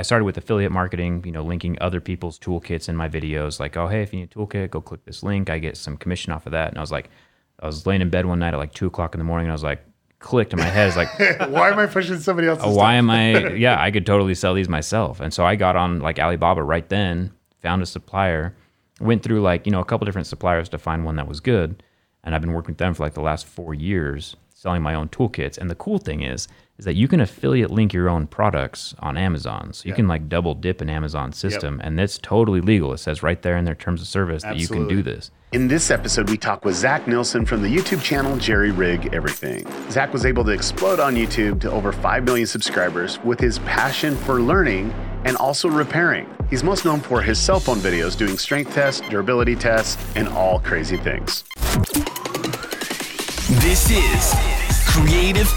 I started with affiliate marketing, you know, linking other people's toolkits in my videos. Like, oh, hey, if you need a toolkit, go click this link. I get some commission off of that. And I was like, I was laying in bed one night at like two o'clock in the morning, and I was like, clicked in my head. It's like, Why am I pushing somebody oh, else's? oh, why am I? Yeah, I could totally sell these myself. And so I got on like Alibaba right then, found a supplier, went through like you know a couple different suppliers to find one that was good, and I've been working with them for like the last four years, selling my own toolkits. And the cool thing is, is that you can affiliate link your own products on Amazon, so you can like double dip an Amazon system, and that's totally legal. It says right there in their terms of service that you can do this. In this episode, we talk with Zach Nelson from the YouTube channel Jerry Rig Everything. Zach was able to explode on YouTube to over 5 million subscribers with his passion for learning and also repairing. He's most known for his cell phone videos doing strength tests, durability tests, and all crazy things. This is Creative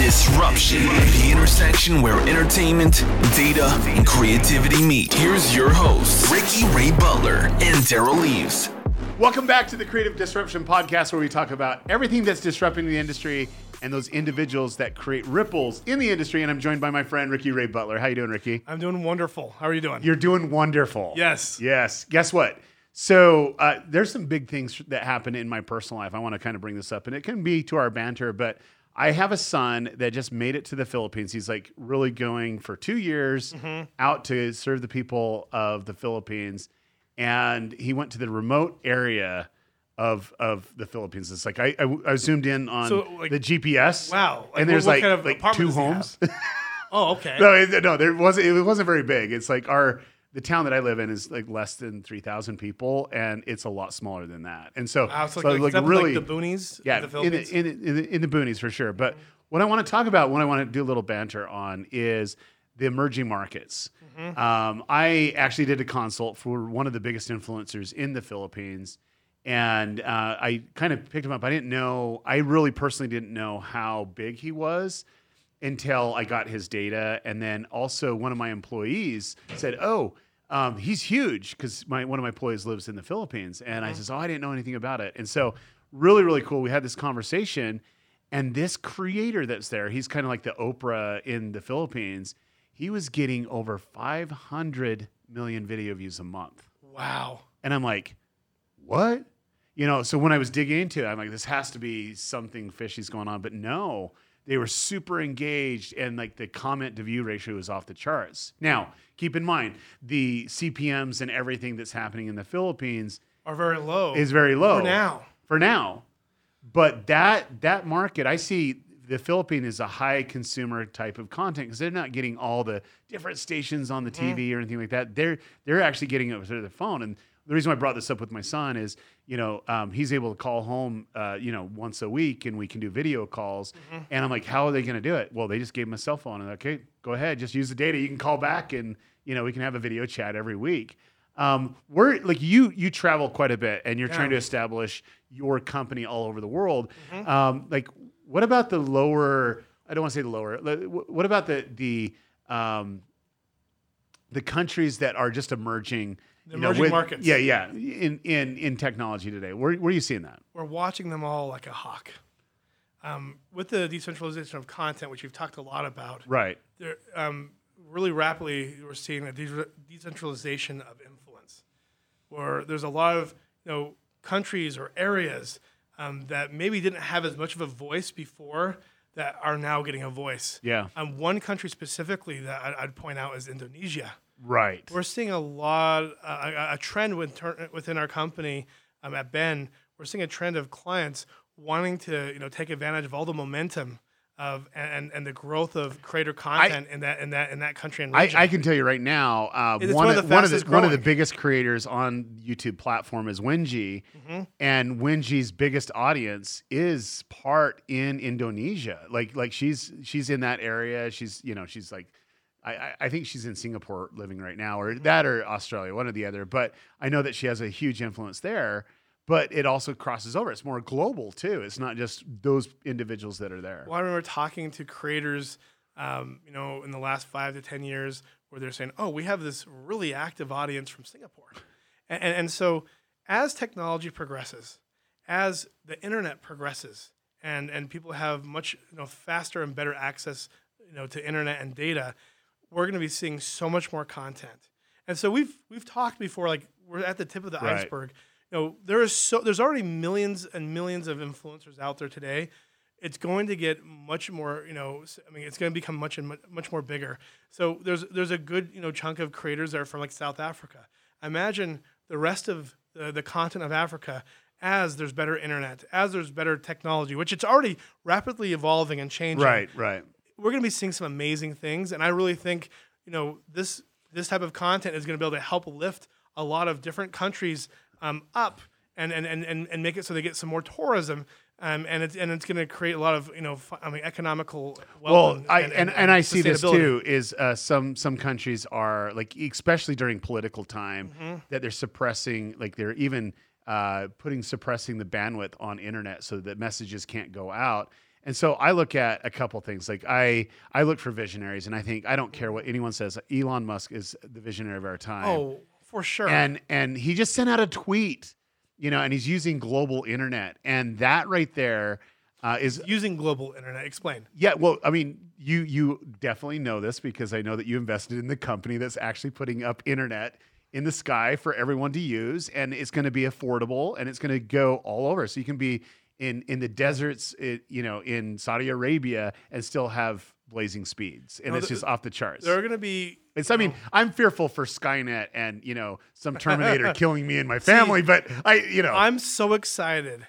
Disruption, the intersection where entertainment, data, and creativity meet. Here's your hosts, Ricky Ray Butler and Daryl Leaves. Welcome back to the Creative Disruption Podcast, where we talk about everything that's disrupting the industry and those individuals that create ripples in the industry. And I'm joined by my friend Ricky Ray Butler. How you doing, Ricky? I'm doing wonderful. How are you doing? You're doing wonderful. Yes. Yes. Guess what? So uh, there's some big things that happen in my personal life. I want to kind of bring this up, and it can be to our banter, but I have a son that just made it to the Philippines. He's like really going for two years mm-hmm. out to serve the people of the Philippines, and he went to the remote area of of the Philippines. It's like I I, I zoomed in on So, like- the GPS. Wow. Like, and there's what- like what kind of like two does he have? homes. oh, okay. No, it, no, there wasn't. It wasn't very big. It's like our the town that I live in is like less than three thousand people, and it's a lot smaller than that. And so, Wow, so so, like, like, really, like the boonies yeah, the in the, Philippines? in, the, in, the, in the boonies for sure. But what I want to talk about, what I want to do a little banter on, is the emerging markets. Mm-hmm. Um, I actually did a consult for one of the biggest influencers in the Philippines. And uh, I kind of picked him up. I didn't know, I really personally didn't know how big he was until I got his data. And then also one of my employees said, "Oh, um, he's huge," because my one of my employees lives in the Philippines. And I says, "Oh, I didn't know anything about it." And so really, really cool. We had this conversation, and this creator that's there, he's kind of like the Oprah in the Philippines. He was getting over 500 million video views a month. wow. And I'm like, what? You know, so when I was digging into it, I'm like, this has to be something fishy's going on. But no, they were super engaged and like the comment to view ratio was off the charts. Now, keep in mind, the CPMs and everything that's happening in the Philippines Are very low. is very low For now. For now. But that that market, I see the Philippine is a high consumer type of content because they're not getting all the different stations on the mm-hmm. TV or anything like that. They're they're actually getting it through their phone. And the reason why I brought this up with my son is, you know, um, he's able to call home, uh, you know, once a week, and we can do video calls. And I'm like, how are they going to do it? Well, they just gave him a cell phone, and like, okay, go ahead, just use the data. You can call back, and you know, we can have a video chat every week. Um, we're like you you travel quite a bit and you're trying to establish your company all over the world. Um, like what about the lower I don't want to say the lower what about the the um, the countries that are just emerging The you know, emerging with- markets. yeah yeah in in in technology today where, where are you seeing that We're watching them all like a hawk. Um, with the decentralization of content, which we've talked a lot about, right there, um, really rapidly we're seeing a de- decentralization of influence, where there's a lot of you know countries or areas um, that maybe didn't have as much of a voice before that are now getting a voice. Yeah. Um, one country specifically that I'd, I'd point out is Indonesia. Right We're seeing a lot, uh, a, a trend within, within our company um, at Ben. We're seeing a trend of clients wanting to, you know, take advantage of all the momentum of and and the growth of creator content in that in that in that country and I, region. I can tell you right now, uh, one, one of the, one of the one of the biggest creators on YouTube platform is Wengie, Mm-hmm. and Wengie's biggest audience is part in Indonesia. Like like she's she's in that area. She's you know she's like. I, I- think she's in Singapore living right now, or that, or Australia, one or the other. But I know that she has a huge influence there. But it also crosses over. It's more global too. It's not just those individuals that are there. Well, I remember talking to creators, um, you know, in the last five to ten years, where they're saying, "Oh, we have this really active audience from Singapore," and, and, and so as technology progresses, as the internet progresses, and and people have much you know faster and better access, you know, to internet and data, we're going to be seeing so much more content. And so we've we've talked before, like we're at the tip of the Right. iceberg. You know, there is so there's already millions and millions of influencers out there today. It's going to get much more. You know, I mean, it's going to become much and much more bigger. So there's there's a good you know chunk of creators that are from like South Africa. Imagine the rest of the, the continent of Africa as there's better internet, as there's better technology, which it's already rapidly evolving and changing Right, right. We're going to be seeing some amazing things and i really think you know this this type of content is going to be able to help lift a lot of different countries um, up and, and, and, and and make it so they get some more tourism um, and it's and it's going to create a lot of you know fi- I mean economical Well, I and, and, I see this too. Is uh, some some countries are like, especially during political time, Mm-hmm. that they're suppressing, like they're even uh, putting suppressing the bandwidth on internet so that messages can't go out. And so I look at a couple things. Like I I look for visionaries, and I think I don't care what anyone says. Elon Musk is the visionary of our time. oh for sure and and he just sent out a tweet, you know, and he's using global internet, and that right there uh, is using global internet explain yeah, well, I mean, you you definitely know this because I know that you invested in the company that's actually putting up internet in the sky for everyone to use, and it's going to be affordable and it's going to go all over. So you can be in in the deserts, it, you know, in Saudi Arabia, and still have blazing speeds, and No, it's just off the charts. there are going to be It's, I mean, oh. I'm fearful for Skynet and you know some Terminator killing me and my family, but I, you know, i'm so excited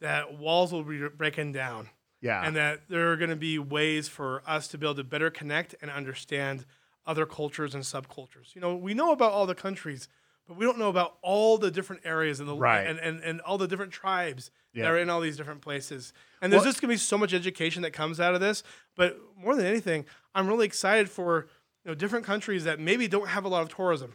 that walls will be breaking down yeah, and that there are going to be ways for us to be able to better connect and understand other cultures and subcultures. You know, we know about all the countries, but we don't know about all the different areas and the Right. and, and, and all the different tribes Yeah. that are in all these different places. And there's Well- just going to be so much education that comes out of this. But more than anything, I'm really excited for you know different countries that maybe don't have a lot of tourism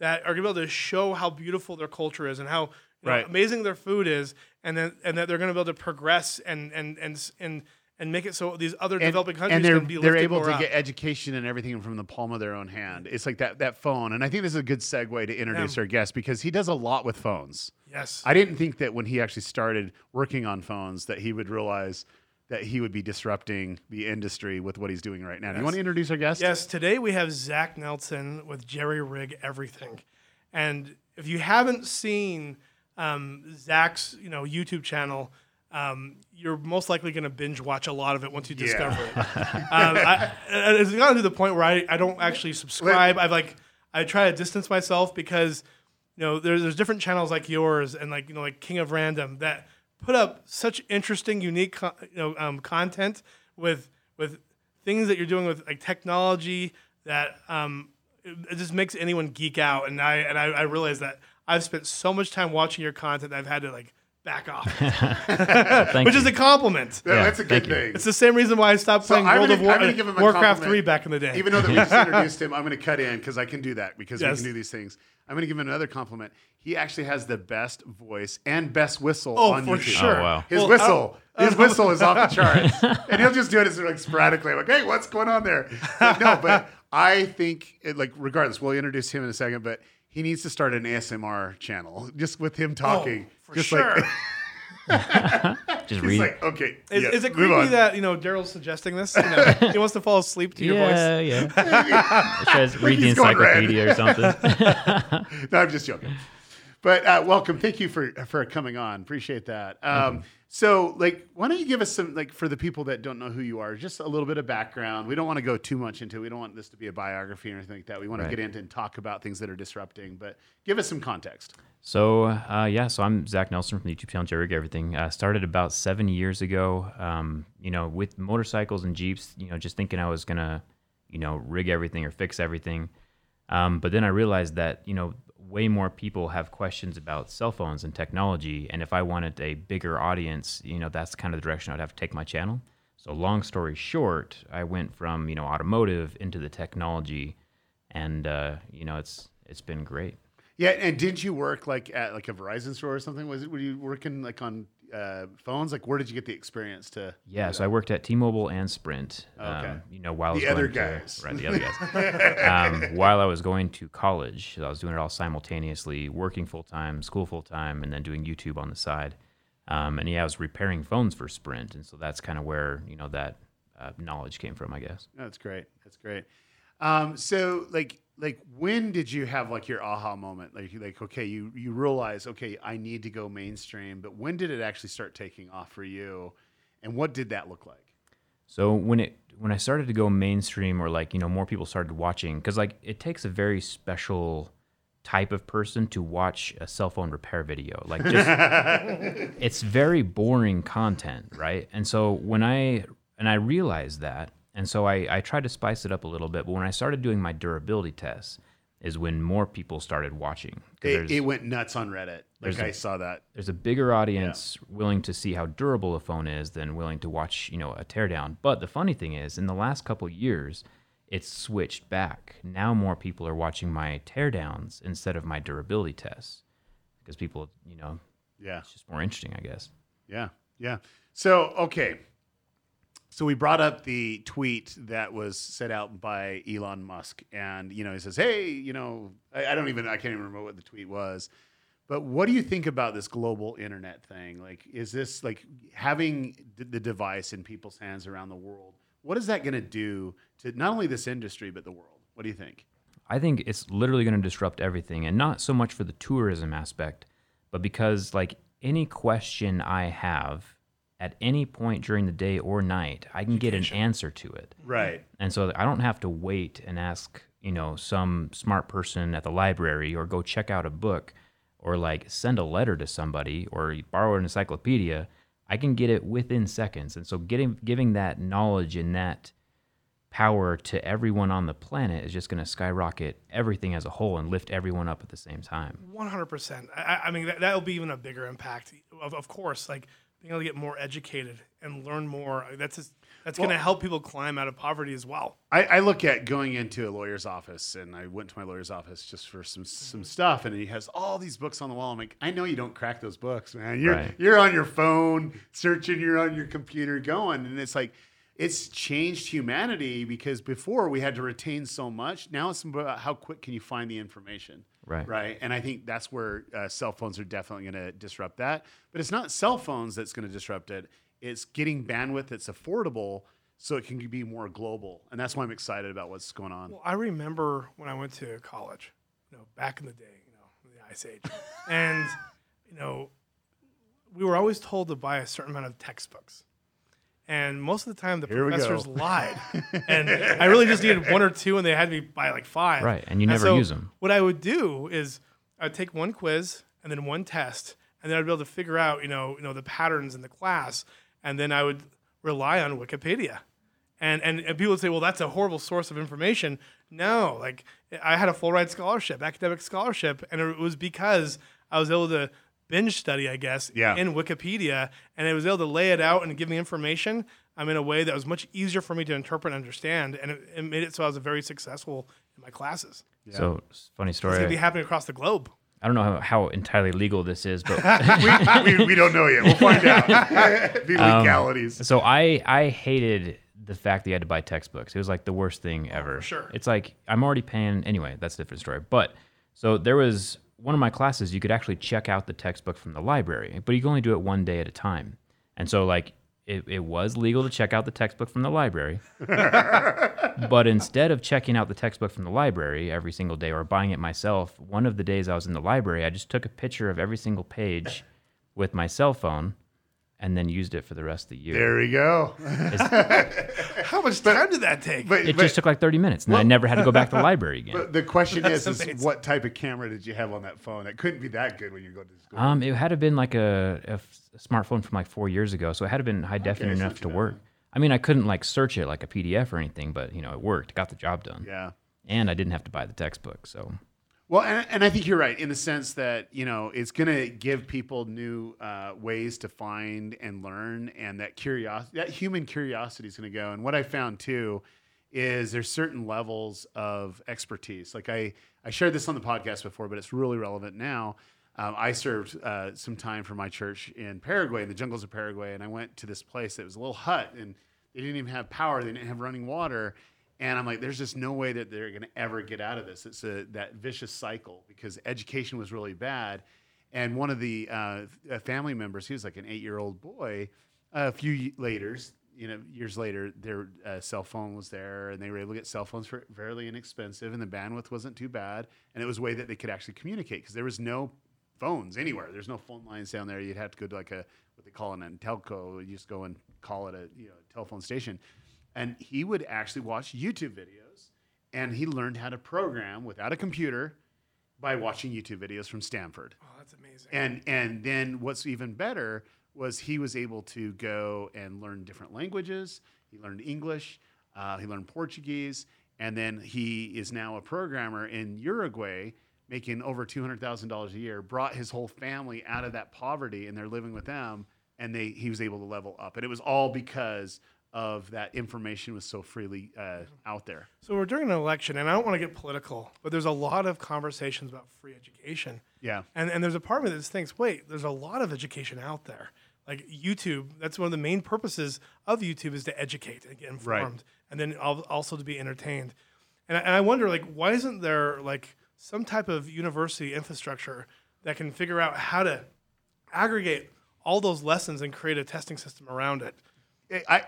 that are going to be able to show how beautiful their culture is and how you know, amazing their food is, and then and that they're going to be able to progress and and and and and make it so these other and, developing countries and they're can be they're able to up. get education and everything from the palm of their own hand. It's like that that phone, and I think this is a good segue to introduce Yeah. our guest because he does a lot with phones. Yes. I didn't think that when he actually started working on phones that he would realize that he would be disrupting the industry with what he's doing right now. Do you want to introduce our guest? Yes, today we have Zach Nelson with Jerry Rig Everything, and if you haven't seen um, Zach's you know YouTube channel, um, you're most likely going to binge watch a lot of it once you discover it. um, I, it's gotten to the point where I, I don't actually subscribe. I've like I try to distance myself because you know there's there's different channels like yours and like you know like King of Random that put up such interesting, unique you know um, content with with things that you're doing with like technology that um, it, it just makes anyone geek out. And I and I, I realize that I've spent so much time watching your content I've had to like back off, Thank which you. is a compliment. Yeah, Yeah, that's a thank good you. thing. It's the same reason why I stopped So playing I'm World gonna- of War, I'm give him a Warcraft compliment. 3 back in the day. Even though that we just introduced him, I'm going to cut in because I can do that because Yes. we can do these things. I'm going to give him another compliment. He actually has the best voice and best whistle oh, on for YouTube. sure. Oh, wow. His Well, whistle, uh, his whistle is off the charts, and he'll just do it as like sporadically, like, "Hey, what's going on there?" But no, but I think, it, like, regardless, we'll introduce him in a second, but he needs to start an ASMR channel just with him oh, talking, Oh, for just sure. like, Just he's read. like, okay, Is, yeah, is it move creepy that you know Daryl's suggesting this? You know, he wants to fall asleep to your yeah, voice. yeah. Yeah. it says read the He's going red. encyclopedia or something. no, I'm just joking. But uh, welcome, thank you for for coming on. Appreciate that. Um, so, like, why don't you give us some like for the people that don't know who you are, just a little bit of background. We don't want to go too much into. it. We don't want this to be a biography or anything like that. We want Right. to get into and talk about things that are disrupting. But give us some context. So uh, yeah, so I'm Zach Nelson from the YouTube channel Jerry Rig Everything. Uh, started about seven years ago. Um, you know, with motorcycles and jeeps. You know, just thinking I was gonna, you know, rig everything or fix everything. Um, but then I realized that you know way more people have questions about cell phones and technology, and if I wanted a bigger audience, you know, that's kind of the direction I'd have to take my channel. So long story short, I went from you know automotive into the technology, and uh, you know it's it's been great. Yeah, and didn't you work like at like a Verizon store or something? Was it? Were you working like on uh, phones? Like, where did you get the experience to? Yeah, so I worked at T-Mobile and Sprint. Okay. Um, you know, while I was The other going guys. to, right, the other guys. um, while I was going to college, I was doing it all simultaneously, working full time, school full time, and then doing YouTube on the side. Um, and yeah, I was repairing phones for Sprint, and so that's kind of where you know that uh, knowledge came from, I guess. That's great. That's great. Um, so like like when did you have like your aha moment? Like like okay, you you realize okay, I need to go mainstream, but when did it actually start taking off for you? And what did that look like? So when it when I started to go mainstream or like, you know, more people started watching cuz like it takes a very special type of person to watch a cell phone repair video. Like just it's very boring content, right? And so when I and I realized that, and so I I tried to spice it up a little bit, but when I started doing my durability tests is when more people started watching. It, it went nuts on Reddit. Like there's I a- saw that. there's a bigger audience willing to see how durable a phone is than willing to watch, you know, a teardown. But the funny thing is, in the last couple years, it's switched back. Now more people are watching my teardowns instead of my durability tests because people, you know, Yeah. it's just more interesting, I guess. Yeah, yeah. So okay, so we brought up the tweet that was set out by Elon Musk, and you know he says, "Hey, you know, I, I don't even, I can't even remember what the tweet was." But what do you think about this global internet thing? Like, is this like having d- the device in people's hands around the world? What is that going to do to not only this industry but the world? What do you think? I think it's literally going to disrupt everything, and not so much for the tourism aspect, but because like any question I have at any point during the day or night, I can get an answer to it. Right. And so I don't have to wait and ask, you know, some smart person at the library or go check out a book or like send a letter to somebody or borrow an encyclopedia. I can get it within seconds. And so getting giving that knowledge and that power to everyone on the planet is just going to skyrocket everything as a whole and lift everyone up at the same time. One hundred percent. I I mean, that, that'll be even a bigger impact. Of, of course, like being able to get more educated and learn more. That's just, that's going to help people climb out of poverty as well. I, I look at going into a lawyer's office, and I went to my lawyer's office just for some some mm-hmm. stuff, and he has all these books on the wall. I'm like, I know you don't crack those books, man. You're Right. you're on your phone searching, you're on your computer going, and it's like it's changed humanity because before we had to retain so much. Now it's about how quick can you find the information. Right. Right. And I think that's where uh, cell phones are definitely going to disrupt that. But it's not cell phones that's going to disrupt it. It's getting bandwidth that's affordable so it can be more global. And that's why I'm excited about what's going on. Well, I remember when I went to college, you know, back in the day, you know, the ice age, and you know, we were always told to buy a certain amount of textbooks. And most of the time, the Here professors lied, and I really just needed one or two, and they had me buy like five. Right, and you never so them. What I would do is I'd take one quiz and then one test, and then I'd be able to figure out, you know, you know, the patterns in the class, and then I would rely on Wikipedia. And, and, and people would say, well, that's a horrible source of information. No, like I had a full ride scholarship, academic scholarship, and it was because I was able to binge study, I guess, Yeah. in Wikipedia, and I was able to lay it out and give me information um, in a way that was much easier for me to interpret and understand, and it, it made it so I was very successful in my classes. So, funny It's going to be story. happening across the globe. I don't know how, how entirely legal this is, but we, we, we don't know yet. We'll find out. the legalities. So I I hated the fact that you had to buy textbooks. It was like the worst thing ever. sure. It's like I'm already paying anyway. That's a different story. But so there was one of my classes. You could actually check out the textbook from the library, but you can only do it one day at a time. And so like it, it was legal to check out the textbook from the library. but instead of checking out the textbook from the library every single day or buying it myself, one of the days I was in the library, I just took a picture of every single page with my cell phone and then used it for the rest of the year. There we go. How much time did that take? But, It but, just took like 30 minutes, and then I never had to go back to the library again. but the question is, is what type of camera did you have on that phone? It couldn't be that good when you go to school. Um, it had to have been like a smartphone from like four years ago, so it had to have been high definite so enough to not- work. I mean, I couldn't like search it like a PDF or anything, but you know, it worked, got the job done, yeah. and I didn't have to buy the textbook. So Well, and, and I think you're right in the sense that you know it's going to give people new uh, ways to find and learn, and that curiosity, that human curiosity is going to go. And what I found too is there's certain levels of expertise. Like I, I shared this on the podcast before, but it's really relevant now. Um, I served uh, some time for my church in Paraguay, in the jungles of Paraguay, and I went to this place that was a little hut, and they didn't even have power, they didn't have running water, and I'm like, there's just no way that they're going to ever get out of this. It's a that vicious cycle because education was really bad, and one of the uh, family members, he was like an eight year old boy. A few later, you know, years later, their uh, cell phone was there, and they were able to get cell phones for fairly inexpensive, and the bandwidth wasn't too bad, and it was a way that they could actually communicate because there was no phones anywhere. There's no phone lines down there. You'd have to go to like a what they call an telco. You just go and call it a you know telephone station, and he would actually watch YouTube videos, and he learned how to program without a computer by watching YouTube videos from Stanford. Oh, that's amazing. And and then what's even better was he was able to go and learn different languages. He learned English, uh, he learned Portuguese, and then he is now a programmer in Uruguay, making over two hundred thousand dollars a year. Brought his whole family out of that poverty, and they're living with them. And they he was able to level up, and it was all because of that information was so freely uh, out there. So we're during an election, and I don't want to get political, but there's a lot of conversations about free education. Yeah. And and there's a part of me that thinks, wait, there's a lot of education out there. Like YouTube, that's one of the main purposes of YouTube is to educate and get informed, and then also to be entertained. And I, and I wonder, like, why isn't there like some type of university infrastructure that can figure out how to aggregate all those lessons and create a testing system around it? I,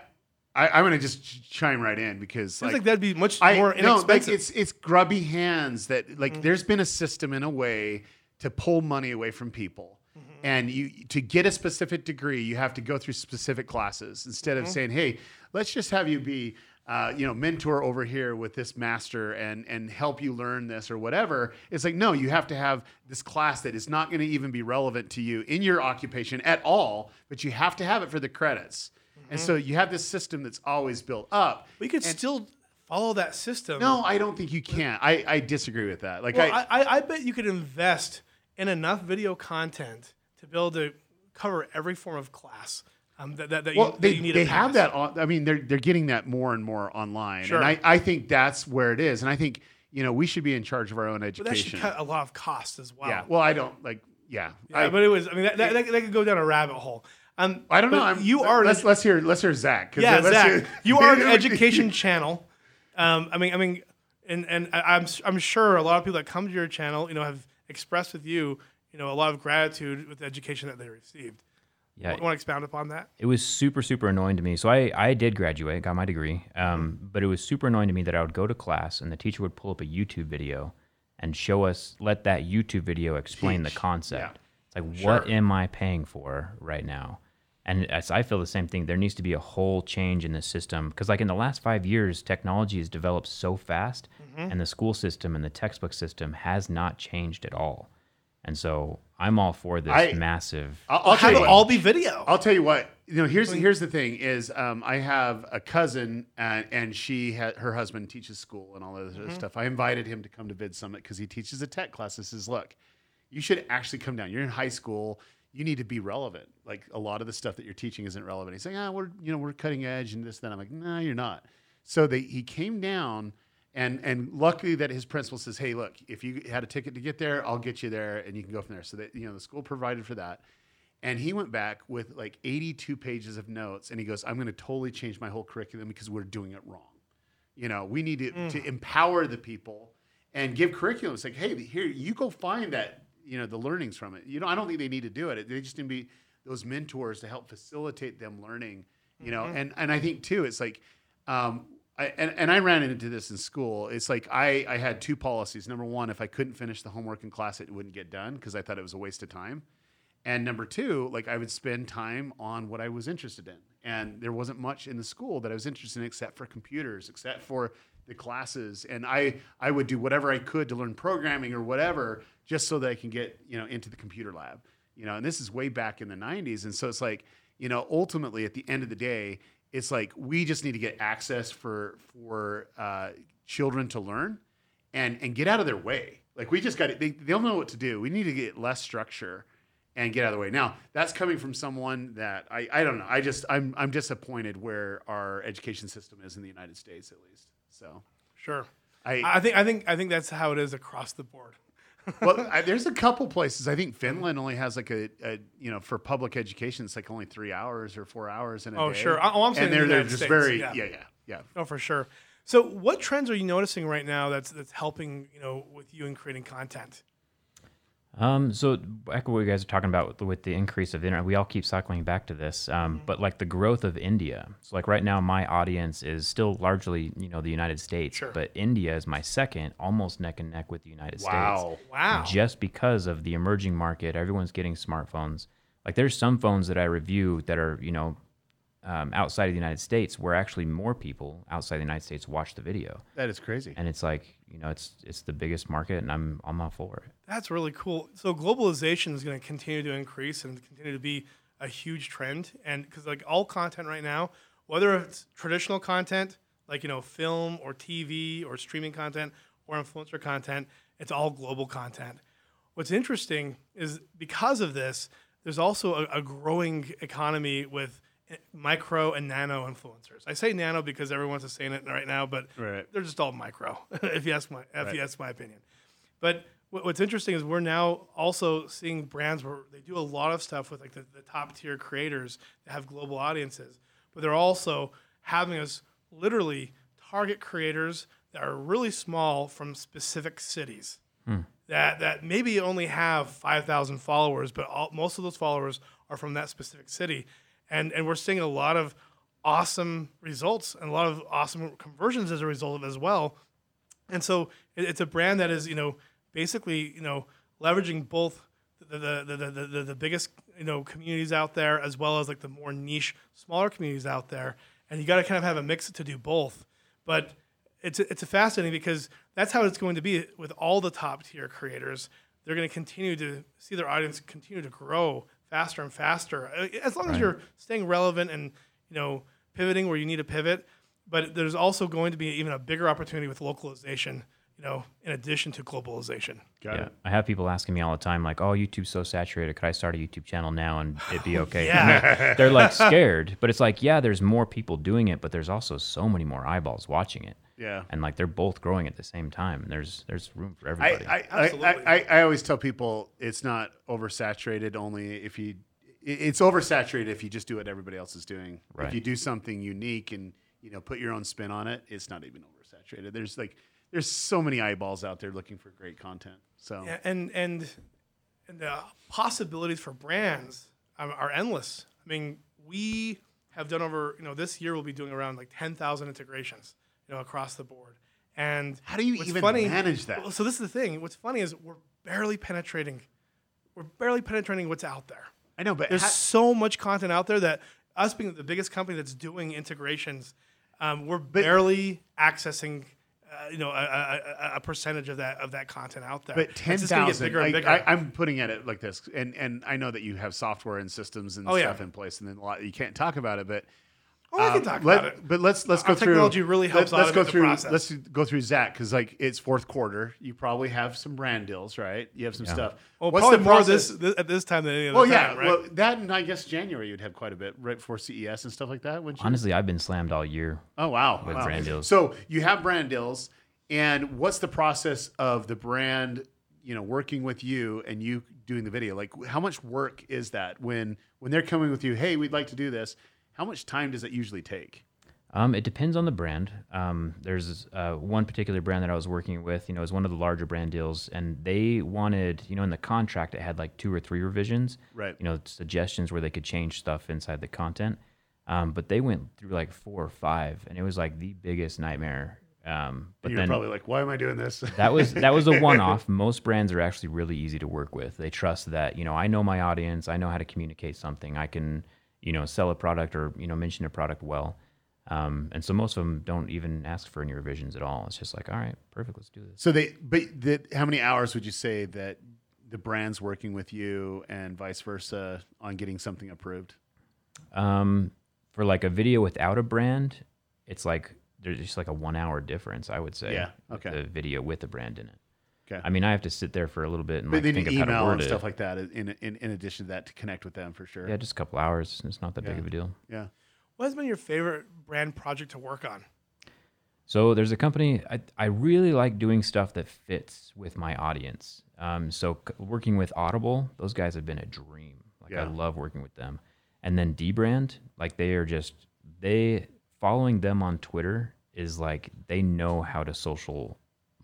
I I'm gonna just ch- chime right in because Seems like, that'd be much I more no, like it's it's grubby hands that like Mm-hmm. there's been a system in a way to pull money away from people. Mm-hmm. And you to get a specific degree, you have to go through specific classes instead Mm-hmm. of saying, "Hey, let's just have you be, uh, you know, mentor over here with this master and and help you learn this or whatever." It's like, no, you have to have this class that is not going to even be relevant to you in your occupation at all, but you have to have it for the credits. And so you have this system that's always built up. we could still follow that system. No, I don't think you can. I, I disagree with that. Like Well, I, I, I, bet you could invest in enough video content to be able to cover every form of class um, that, that, that, well, you, that they, you need they to have pass. that. On, I mean, they're they're getting that more and more online, Sure. and I, I think that's where it is. And I think you know we should be in charge of our own But that should education. cut a lot of costs as well. yeah. Well, I don't like. Yeah. Yeah, I, but it was. I mean, that, that, that could go down a rabbit hole. Um, I don't know. I'm, you are. Let's let's hear let's hear Zach. 'cause yeah, let's Zach. hear- you are an education channel. Um, I mean, I mean, and and I- I'm I'm sure a lot of people that come to your channel, you know, have expressed with you, you know, a lot of gratitude with the education that they received. Yeah, Want to expound upon that? it was super super annoying to me so i i did graduate got my degree um, but it was super annoying to me that i would go to class and the teacher would pull up a youtube video and show us let that youtube video explain the concept Yeah. it's like what am i paying for right now and as i feel the same thing there needs to be a whole change in the system because like in the last five years technology has developed so fast mm-hmm. and the school system and the textbook system has not changed at all and so i'm all for this I- massive I'll, I'll tell Have you it what. all be video. I'll tell you what. You know, here's here's the thing: is um, I have a cousin, and, and she had her husband teaches school and all that other mm-hmm. stuff. I invited him to come to Vid Summit because he teaches a tech class. I says, look, you should actually come down. You're in high school. You need to be relevant. Like a lot of the stuff that you're teaching isn't relevant. He's like, ah, we're you know we're cutting edge and this. Then I'm like, no, you're not. So they he came down. And, and luckily that his principal says, hey, look, if you had a ticket to get there, I'll get you there, and you can go from there. So that you know the school provided for that. And he went back with like 82 pages of notes and he goes, I'm going to totally change my whole curriculum because we're doing it wrong. You know, we need to, to empower the people and give curriculum. It's like, hey, here, you go find that, you know, the learnings from it. You know, I don't think they need to do it. They just need to be those mentors to help facilitate them learning, you know, and, and I think too, it's like, um, I, and, and I ran into this in school. It's like I, I had two policies. Number one, if I couldn't finish the homework in class, it wouldn't get done because I thought it was a waste of time. And number two, like I would spend time on what I was interested in. And there wasn't much in the school that I was interested in except for computers, except for the classes. And I, I would do whatever I could to learn programming or whatever just so that I can get, you know, into the computer lab. You know, and this is way back in the 90s. And so it's like, you know, ultimately at the end of the day, it's like we just need to get access for for uh, children to learn and and get out of their way. Like we just got to, they they'll know what to do. We need to get less structure and get out of the way. Now that's coming from someone that I I don't know. I just I'm I'm disappointed where our education system is in the United States at least. So Sure. I I think I think I think that's how it is across the board. Well, I, there's a couple places. I think Finland only has like a, a you know for public education, it's like only three hours or four hours in a Oh, day. sure. Oh, I'm saying and they're they're just States, very yeah. yeah yeah yeah. Oh, for sure. So, what trends are you noticing right now that's that's helping you know with you in creating content? Um, so back what you guys are talking about with, with the increase of the internet, we all keep cycling back to this. Um, but like the growth of India. So like right now, my audience is still largely you know the United States, Sure. but India is my second, almost neck and neck with the United Wow. States. Wow. Just because of the emerging market, everyone's getting smartphones. Like there's some phones that I review that are you know um, outside of the United States, where actually more people outside the United States watch the video, That is crazy. and it's like you know it's it's the biggest market, and I'm I'm all for it. That's really cool. So globalization is going to continue to increase and continue to be a huge trend. And because like all content right now, whether it's traditional content like you know film or TV or streaming content or influencer content, it's all global content. What's interesting is because of this, there's also a, a growing economy with micro and nano influencers. I say nano because everyone's saying it right now, but Right. they're just all micro. if you ask my if you ask my opinion. But what- what's interesting is we're now also seeing brands where they do a lot of stuff with like the, the top tier creators that have global audiences, but they're also having us literally target creators that are really small from specific cities hmm. that that maybe only have 5,000 followers, but all, most of those followers are from that specific city. And and we're seeing a lot of awesome results and a lot of awesome conversions as a result of as well. And so it, it's a brand that is, you know, basically, you know, leveraging both the the, the, the, the, the biggest, you know, communities out there as well as like the more niche, smaller communities out there. And you got to kind of have a mix to do both. But it's it's fascinating because that's how it's going to be with all the top tier creators. They're going to continue to see their audience continue to grow faster and faster, uh, as long as you're staying relevant and you know pivoting where you need to pivot. But there's also going to be even a bigger opportunity with localization. You know, in addition to globalization. Got yeah, it. I have people asking me all the time, like, "Oh, YouTube's so saturated. Could I start a YouTube channel now and it be okay?" Yeah. they're like scared, but it's like, yeah, there's more people doing it, but there's also so many more eyeballs watching it, Yeah. and like they're both growing at the same time. And there's there's room for everybody. I, I, Absolutely. I, I, I always tell people it's not oversaturated only if you it's oversaturated if you just do what everybody else is doing. Right. If you do something unique and you know put your own spin on it, it's not even oversaturated. There's like there's so many eyeballs out there looking for great content. So Yeah, and and and the possibilities for brands um, are endless. I mean, we have done over you know this year we'll be doing around like ten thousand integrations you know across the board. And How do you even manage that? So this is the thing. What's funny is we're barely penetrating. We're barely penetrating what's out there. I know, but There's ha- so much content out there that us being the biggest company that's doing integrations, um, we're barely accessing, uh, you know, a, a, a- percentage of that of that content out there. But ten just gonna get thousand. bigger and bigger. I, I'm putting at it like this, and and I know that you have software and systems and Oh, yeah. stuff in place, and then a lot you can't talk about it, but. Oh, I can um, talk let- about it. But let's let's Our go through. technology really helps let, us go automate the through. process. Let's go through Zach because like it's fourth quarter. You probably have some brand deals, right? You have some stuff. Well, What's probably the more this, this at this time than any other Well, yeah. right? Well, that and I guess January you'd have quite a bit right before CES and stuff like that. Wouldn't you? Honestly, I've been slammed all year. Oh wow, with wow. brand deals. So you have brand deals, and what's the process of the brand, you know, working with you and you doing the video? Like, how much work is that when when they're coming with you? Hey, we'd like to do this. How much time does it usually take? Um, it depends on the brand. Um, there's uh, one particular brand that I was working with. You know, it was one of the larger brand deals, and they wanted, you know, in the contract it had like two or three revisions. Right. You know, suggestions where they could change stuff inside the content. Um, but they went through like four or five, and it was like the biggest nightmare. Um, but You're then probably like, why am I doing this? that was that was a one-off. Most brands are actually really easy to work with. They trust that you know I know my audience. I know how to communicate something. I can you know sell a product or you know mention a product well. Um, and so most of them don't even ask for any revisions at all. It's just like, all right, perfect, let's do this. so they, but the, how many hours would you say that the brand's working with you and vice versa on getting something approved? Um, for like a video without a brand, it's like there's just like a one-hour difference. I would say. Yeah, okay. The video with a brand in it. Okay. I mean, I have to sit there for a little bit and But like, then think of email how to word and it. stuff like that in, in in addition to that to connect with them for sure. yeah, just a couple hours. It's not that big Yeah. of a deal. yeah. what has been your favorite brand project to work on? So there's a company I, I really like doing stuff that fits with my audience. Um, so c- working with Audible, those guys have been a dream. Like I Yeah. love working with them. And then Dbrand, like they are just they following them on Twitter is like they know how to social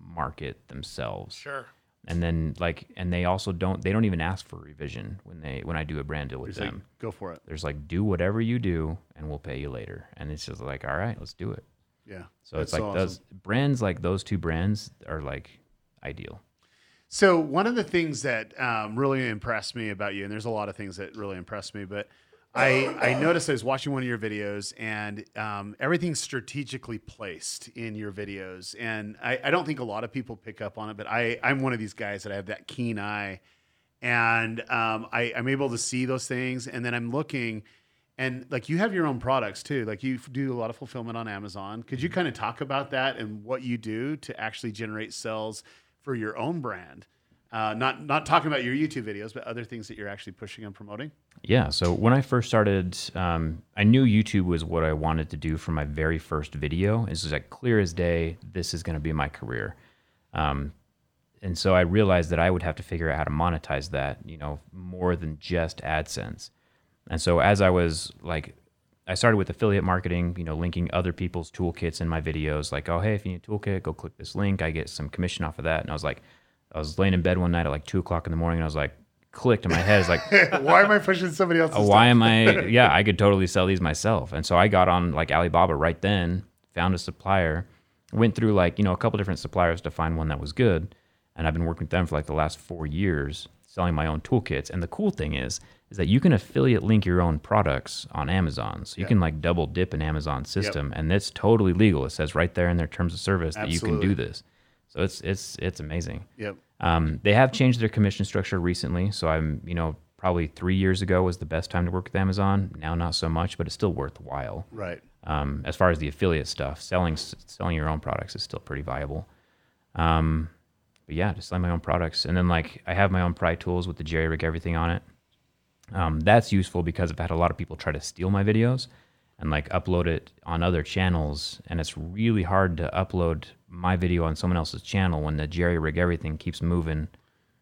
market themselves. Sure. and then like and they also don't they don't even ask for revision when they when I do a brand deal with It's like, them. go for it. There's like do whatever you do and we'll pay you later. And it's just like, all right, let's do it. Yeah. So it's like awesome. those brands like those two brands are like ideal. So one of the things that um, really impressed me about you, and there's a lot of things that really impressed me, but I I noticed I was watching one of your videos, and um, everything's strategically placed in your videos, and I, I don't think a lot of people pick up on it, but I I'm one of these guys that I have that keen eye, and um, I I'm able to see those things, and then I'm looking. And like you have your own products too. Like you do a lot of fulfillment on Amazon. Could you kind of talk about that and what you do to actually generate sales for your own brand? Uh, not not talking about your YouTube videos, but other things that you're actually pushing and promoting. Yeah. So when I first started, um, I knew YouTube was what I wanted to do for my very first video. It's just like clear as day. This is going to be my career. Um, and so I realized that I would have to figure out how to monetize that, you know, more than just AdSense. And so as I was like, I started with affiliate marketing, you know, linking other people's toolkits in my videos. Like, oh, hey, if you need a toolkit, go click this link. I get some commission off of that. And I was like, I was laying in bed one night at like two o'clock in the morning, and I was like, clicked in my head. It's like, Why am I pushing somebody else's? oh, why am I? Yeah, I could totally sell these myself. And so I got on like Alibaba right then, found a supplier, went through like you know a couple different suppliers to find one that was good, and I've been working with them for like the last four years, selling my own toolkits. And the cool thing is, is that you can affiliate link your own products on Amazon, so you can like double dip an Amazon system, and it's totally legal. It says right there in their terms of service that you can do this. So it's it's it's amazing. Yep. Um, they have changed their commission structure recently, so I'm, you know, probably three years ago was the best time to work with Amazon. Now, not so much, but it's still worthwhile. Right. Um, as far as the affiliate stuff, selling selling your own products is still pretty viable. Um, but yeah, just selling my own products, and then like I have my own pry tools with the jerry rig everything on it. Um, that's useful because I've had a lot of people try to steal my videos and like upload it on other channels, and it's really hard to upload my video on someone else's channel when the jerry rig everything keeps moving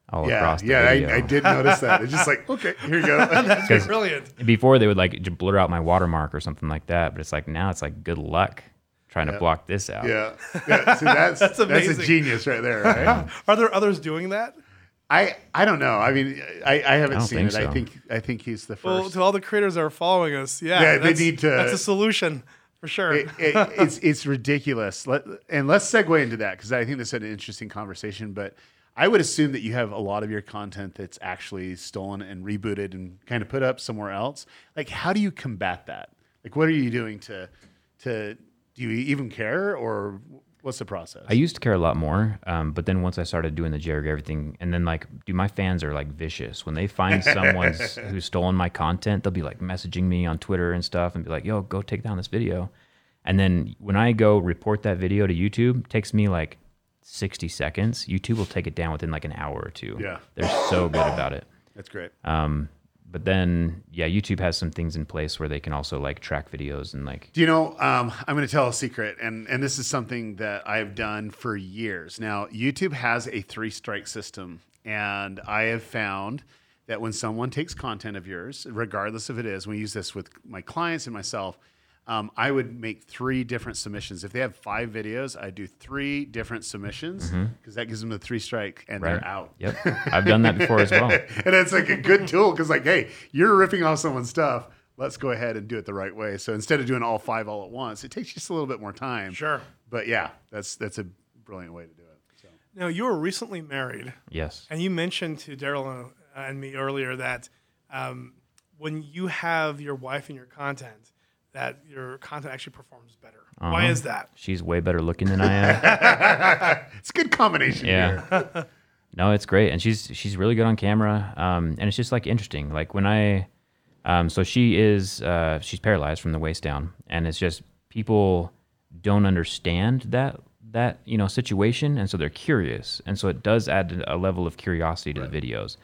all Yeah. across the Yeah. video. I, I did notice that. It's just like, okay, here you go. That's brilliant. Before they would like j- blur out my watermark or something like that, but it's like now it's like good luck trying to block this out. yeah. Yeah. See, that's that's, a genius right there. Right? Are there others doing that? I I don't know. I mean, I, I haven't I seen think it. I think I think he's the Well, first. to all the creators that are following us, yeah, Yeah, they need to- That's a solution for sure. it, it, it's it's ridiculous. Let, and let's segue into that because I think this is an interesting conversation. But I would assume that you have a lot of your content that's actually stolen and rebooted and kind of put up somewhere else. Like, how do you combat that? Like, what are you doing to to do you even care or what's the process? I used to care a lot more, um, but then once I started doing the Jerry everything, and then like, do my fans are like vicious when they find someone who's stolen my content, they'll be like messaging me on Twitter and stuff, and be like, "Yo, go take down this video," and then when I go report that video to YouTube, it takes me like sixty seconds. YouTube will take it down within like an hour or two. Yeah. they're so good about it. that's great. Um, but then, yeah, YouTube has some things in place where they can also like track videos and like Do you know? Um, I'm going to tell a secret, and and this is something that I've done for years. Now, YouTube has a three strike system, and I have found that when someone takes content of yours, regardless if it is, we use this with my clients and myself. Um, I would make three different submissions. If they have five videos, I do three different submissions because that gives them the three strike, and Right. they're out. Yep, I've done that before as well. and it's like a good tool because like hey you're ripping off someone's stuff let's go ahead and do it the right way so instead of doing all five all at once it takes just a little bit more time Sure. but yeah that's that's a brilliant way to do it so. Now, you were recently married, Yes. and you mentioned to Daryl and me earlier that um, when you have your wife in your content, that your content actually performs better. Why Uh-huh. is that? She's way better looking than I am. it's a good combination Yeah. here. no, it's great, and she's she's really good on camera. Um, and it's just like interesting. Like when I, um, so she is uh, she's paralyzed from the waist down, and it's just people don't understand that that you know situation, and so they're curious, and so it does add a level of curiosity to the videos.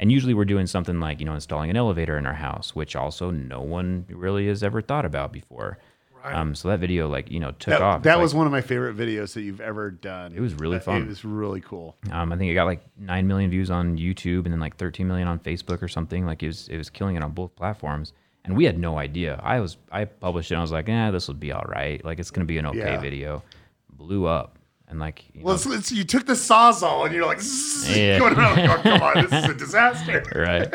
And usually we're doing something like you know installing an elevator in our house, which also no one really has ever thought about before. Right. Um, so that video like you know took that, off. It's that like- was one of my favorite videos that you've ever done It was really That- fun. it was really cool Um, I think it got like nine million views on YouTube and then like 13 million on Facebook or something. Like it was, it was killing it on both platforms. And we had no idea. I was, I published it. and I was like, eh, this will be all right. Like it's gonna be an okay Yeah. video. Blew up. And like you know, Well, it's, it's, you took the sawzall and you're like, zzz, Yeah. going around like, oh, come on, this is a disaster. right.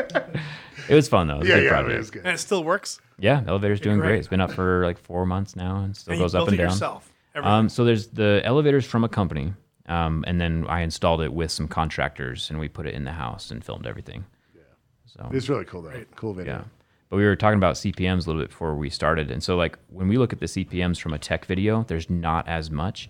It was fun though. It was a Yeah, good yeah, project. it was good. And it still works. Yeah, the elevator's doing great. great. It's been up for like four months now, and still And you goes up and it down. yourself. Um, so there's the elevators from a company, um, and then I installed it with some contractors, and we put it in the house and filmed everything. Yeah so It's really cool though. Cool video. yeah, but we were talking about CPMS a little bit before we started, and so like when we look at the CPMS from a tech video, there's not as much.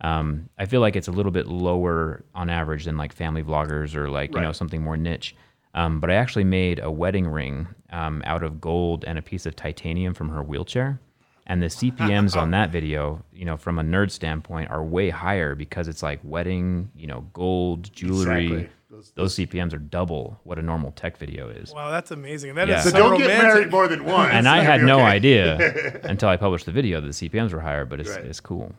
Um, I feel like it's a little bit lower on average than like family vloggers or like you know something more niche. Um, but I actually made a wedding ring um, out of gold and a piece of titanium from her wheelchair. And the CPMS on that video, you know, from a nerd standpoint, are way higher because it's like wedding, you know, gold jewelry. Exactly. Those, Those- CPMS are double what a normal tech video is. wow, that's amazing. That is Yeah. So so don't get married more than once. and I had be no idea until I published the video that the CPMS were higher, but it's, Right. it's cool.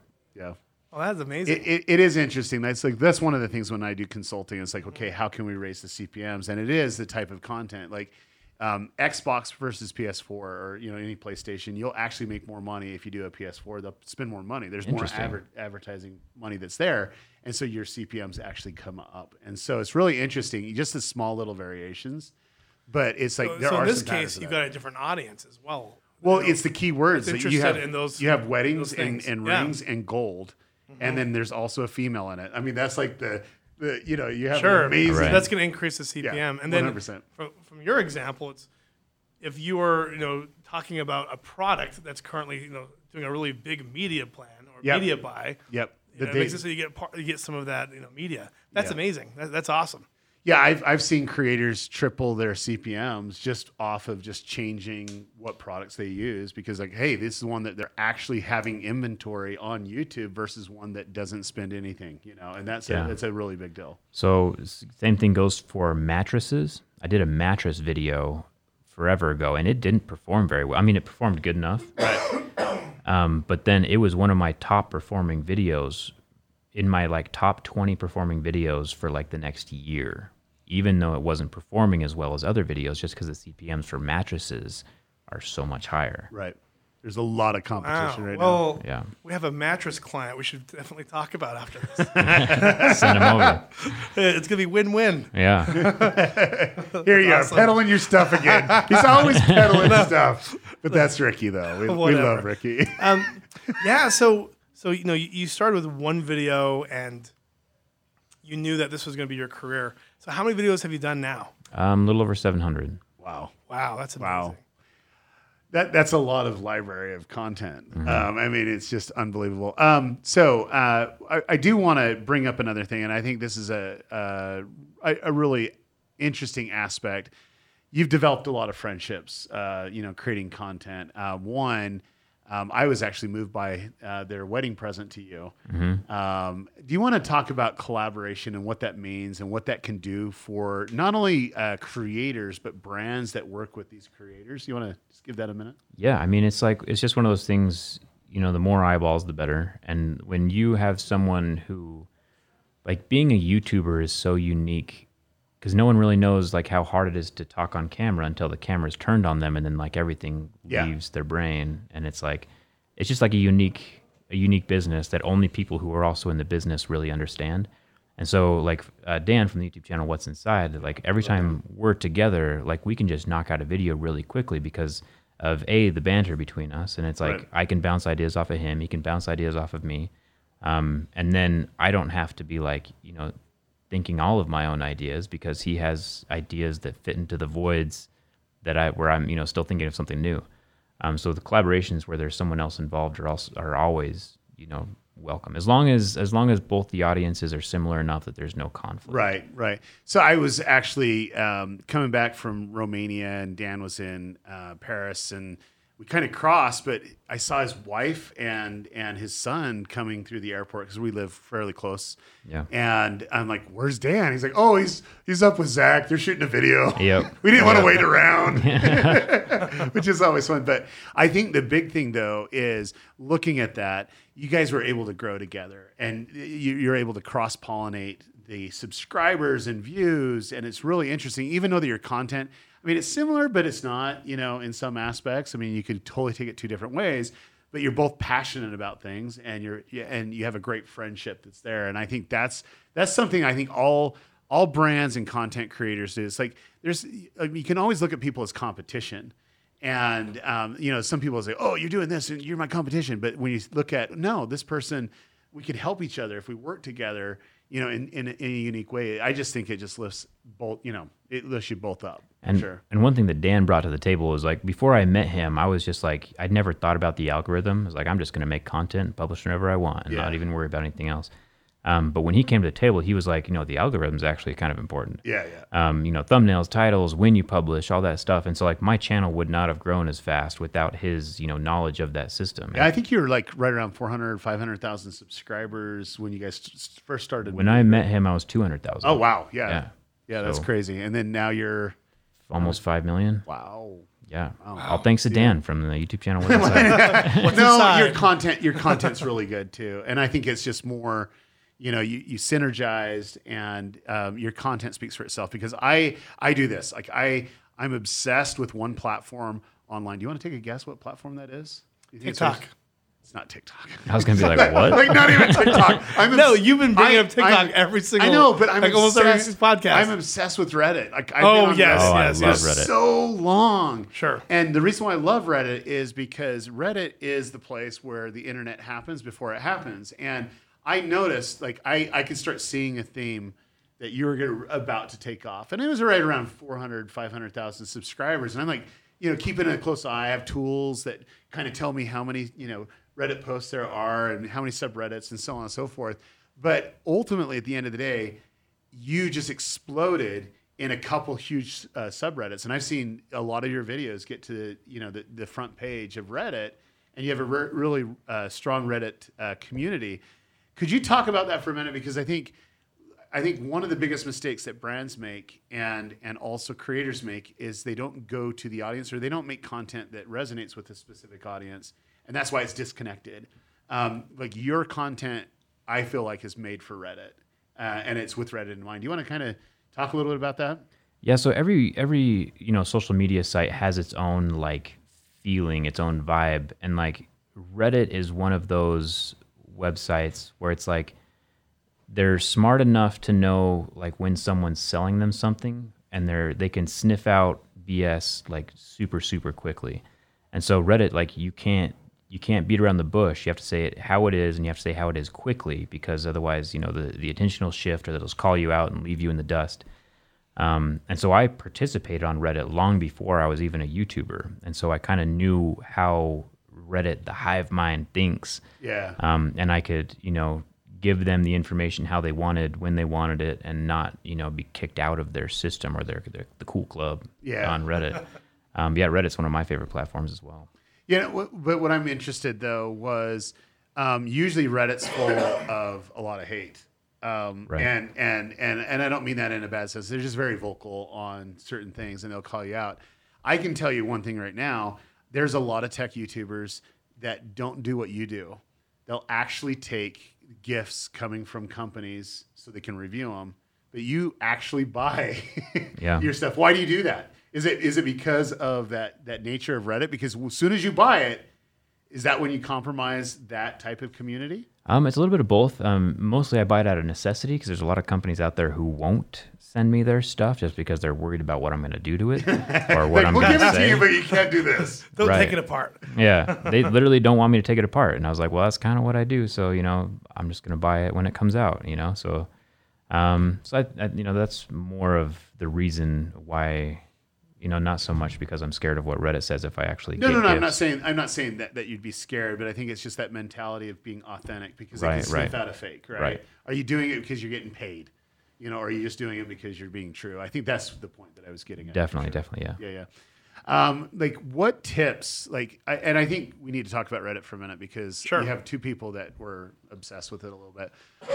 Yeah. Oh, that's amazing. It, it, it is interesting. That's like that's one of the things when I do consulting. It's like, okay, how can we raise the CPMS? And it is the type of content like um, Xbox versus PS4 or you know any PlayStation. You'll actually make more money if you do a PS4. They'll spend more money. There's more adver- advertising money that's there, and so your CPMS actually come up. And so it's really interesting. Just the small little variations, but it's like so there so are in this case, you've got a different audience as well. Well, You know, it's the key words that you have. in those- you have weddings those and, things. and Yeah. Mm-hmm. rings and gold, Mm-hmm. and then there's also a female in it. I mean, that's like the the you know you have sure. amazing. Right. That's going to increase the CPM. Yeah, and then 100%. from, from your example, it's if you are you know talking about a product that's currently you know doing a really big media plan or Yep. media buy. Yep. You The know, it makes it so you get part, you get some of that you know media. That's Yeah. amazing. That, that's awesome. Yeah, I've I've seen creators triple their CPMS just off of just changing what products they use because like, hey, this is one that they're actually having inventory on YouTube versus one that doesn't spend anything, you know, and that's Yeah. a that's a really big deal. So same thing goes for mattresses. I did a mattress video forever ago, and it didn't perform very well. I mean, it performed good enough, um, but then it was one of my top performing videos in my like top 20 performing videos for like the next year, even though it wasn't performing as well as other videos, just because the CPMS for mattresses are so much higher. Right. There's a lot of Wow. competition right now. well, Yeah. we have a mattress client. We should definitely talk about after this. Send them over. it's gonna be win-win. Yeah. Here you awesome. are, peddling your stuff again. He's always peddling stuff. But that's Ricky, though. We, we love Ricky. Um, yeah. So so you know you, you started with one video and you knew that this was going to be your career. So how many videos have you done now? Um, a little over 700. Wow. Wow, that's amazing. Wow. That that's a lot of library of content. Um, I mean, it's just unbelievable. Um, so uh, I, I do want to bring up another thing, and I think this is a, a a really interesting aspect. You've developed a lot of friendships, uh, you know, creating content. Uh, one, um, I was actually moved by uh, their wedding present to you. Um, do you want to talk about collaboration and what that means and what that can do for not only uh, creators but brands that work with these creators? You want to just give that a minute? Yeah, I mean, it's like it's just one of those things. You know, the more eyeballs, the better. And when you have someone who, like, being a YouTuber is so unique because no one really knows like how hard it is to talk on camera until the camera's turned on them, and then like everything Yeah. leaves their brain, and it's like it's just like a unique a unique business that only people who are also in the business really understand. And so, like uh, Dan from the YouTube channel, What's Inside, like every time we're together, like we can just knock out a video really quickly because of a the banter between us, and it's like Right. I can bounce ideas off of him, he can bounce ideas off of me, um, and then I don't have to be like you know thinking all of my own ideas because he has ideas that fit into the voids that I where I'm you know still thinking of something new. Um, so the collaborations where there's someone else involved are also are always you know welcome as long as as long as both the audiences are similar enough that there's no conflict. Right, right. So I was actually um, coming back from Romania, and Dan was in uh, Paris, and we kind of crossed. But I saw his wife and and his son coming through the airport because we live fairly close. Yeah. And I'm like, "Where's Dan?" He's like, "Oh, he's he's up with Zach. They're shooting a video." Yep. we didn't want to wait around, which is always fun. But I think the big thing though is looking at that. You guys were able to grow together, and you, you're able to cross pollinate the subscribers and views, and it's really interesting. Even though that your content, I mean, it's similar, but it's not. You know, in some aspects. I mean, you could totally take it two different ways. but you're both passionate about things and you're and you have a great friendship that's there. And I think that's that's something I think all all brands and content creators do. It's like there's I mean, you can always look at people as competition. And um, you know, some people say, "Oh, you're doing this, and you're my competition." But when you look at, no, this person, we could help each other if we work together. You know, in, in, a, in a unique way. I just think it just lifts both. You know, it lifts you both up. And sure. and one thing that Dan brought to the table was like before I met him, I was just like I'd never thought about the algorithm. I was like I'm just going to make content, publish whenever I want, and not even worry about anything else. Um, but when he came to the table, he was like, you know, the algorithm's actually kind of important. Yeah, yeah. Um, you know, thumbnails, titles, when you publish, all that stuff. And so like my channel would not have grown as fast without his, you know, knowledge of that system. Yeah, I think you were like right around 400, 500,000 subscribers when you guys first started. when I met him, I was 200,000. oh wow, yeah, Yeah. yeah, that's So- crazy. And then now you're Almost 5 million. wow. Yeah. All thanks to Dan from the YouTube channel. What's Inside. no, your content, your content's really good too, and I think it's just more. You know, you, you synergized, and um, your content speaks for itself. Because I I do this, like I I'm obsessed with one platform online. Do you want to take a guess what platform that is? Do you think it's- TikTok. It's not TikTok. I was going to be like, what? like not even TikTok. I'm No, you've been bringing I- up TikTok I'm- every single. I know, but I'm like almost every podcast. I'm obsessed with Reddit. Like, I've Oh, been on yes, Oh, I yes, love yes. Reddit. so long. Sure. And the reason why I love Reddit is because Reddit is the place where the internet happens before it happens. And I noticed, like, I, I could start seeing a theme that you were gonna, about to take off. And it was right around 400, 500,000 subscribers. And I'm like, you know, keeping a close eye. I have tools that kind of tell me how many, you know, Reddit posts there are and how many subreddits and so on and so forth. But ultimately, at the end of the day, you just exploded in a couple huge uh, subreddits, and I've seen a lot of your videos get to you know the, the front page of Reddit, and you have a re- really uh, strong Reddit uh, community. Could you talk about that for a minute? Because I think I think one of the biggest mistakes that brands make and and also creators make is they don't go to the audience or they don't make content that resonates with a specific audience, and that's why it's disconnected. Um, like your content, I feel like is made for Reddit, uh, and it's with Reddit in mind. Do you want to kind of talk a little bit about that? Yeah, so every every you know social media site has its own like feeling, its own vibe, and like Reddit is one of those websites where it's like they're smart enough to know like when someone's selling them something, and they're they can sniff out BS like super super quickly, and so Reddit like you can't you can't beat around the bush. You have to say it how it is, and you have to say how it is quickly, because otherwise, you know, the the attention will shift, or they'll just call you out and leave you in the dust. Um, and so I participated on Reddit long before I was even a YouTuber, and so I kind of knew how Reddit, the hive mind, thinks. Yeah. Um, and I could, you know, give them the information how they wanted, when they wanted it, and not, you know, be kicked out of their system or their, their the cool club Yeah. on Reddit. um, yeah, Reddit's one of my favorite platforms as well. Yeah, but what I'm interested though was um, usually Reddit's full of a lot of hate, um, Right. and and and and I don't mean that in a bad sense. They're just very vocal on certain things, and they'll call you out. I can tell you one thing right now: there's a lot of tech YouTubers that don't do what you do. They'll actually take gifts coming from companies so they can review them, but you actually buy Yeah. your stuff. Why do you do that? Is it is it because of that that nature of Reddit? Because as soon as you buy it, is that when you compromise that type of community? Um, it's a little bit of both. Um, mostly I buy it out of necessity because there's a lot of companies out there who won't send me their stuff just because they're worried about what I'm going to do to it or what Like, I'm we'll going give to it to you, but you can't do this. Don't Right. take it apart. yeah, they literally don't want me to take it apart, and I was like, well, that's kind of what I do. So you know, I'm just going to buy it when it comes out. You know, so um, so I, I, you know, that's more of the reason why. You know, not so much because I'm scared of what Reddit says if I actually No, get no, no. I'm not saying I'm not saying that, that you'd be scared, but I think it's just that mentality of being authentic because they Right, can sniff right. out a fake, right? Right. Are you doing it because you're getting paid? You know, or are you just doing it because you're being true? I think that's the point that I was getting at. Definitely, definitely, yeah. Yeah, yeah. Um, like what tips? Like, I, and I think we need to talk about Reddit for a minute because Sure. you have two people that were obsessed with it a little bit.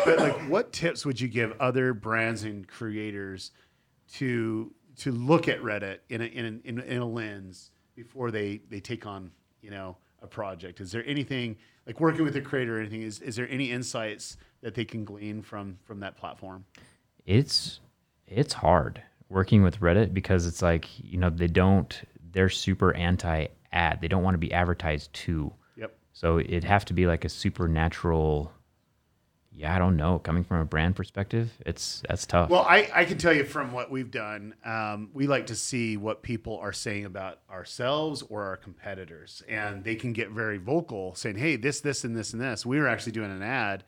But like, what tips would you give other brands and creators to to look at Reddit in a in a, in a, in a lens before they they take on you know a project? Is there anything like working with a creator or anything? Is is there any insights that they can glean from from that platform? it's it's hard working with Reddit because it's like you know they don't they're super anti ad they don't want to be advertised to Yep. So it'd have to be like a supernatural. Yeah, I don't know. Coming from a brand perspective, it's that's tough. Well, I, I can tell you from what we've done, um, we like to see what people are saying about ourselves or our competitors. And they can get very vocal saying, hey, this, this, and this, and this. We were actually doing an ad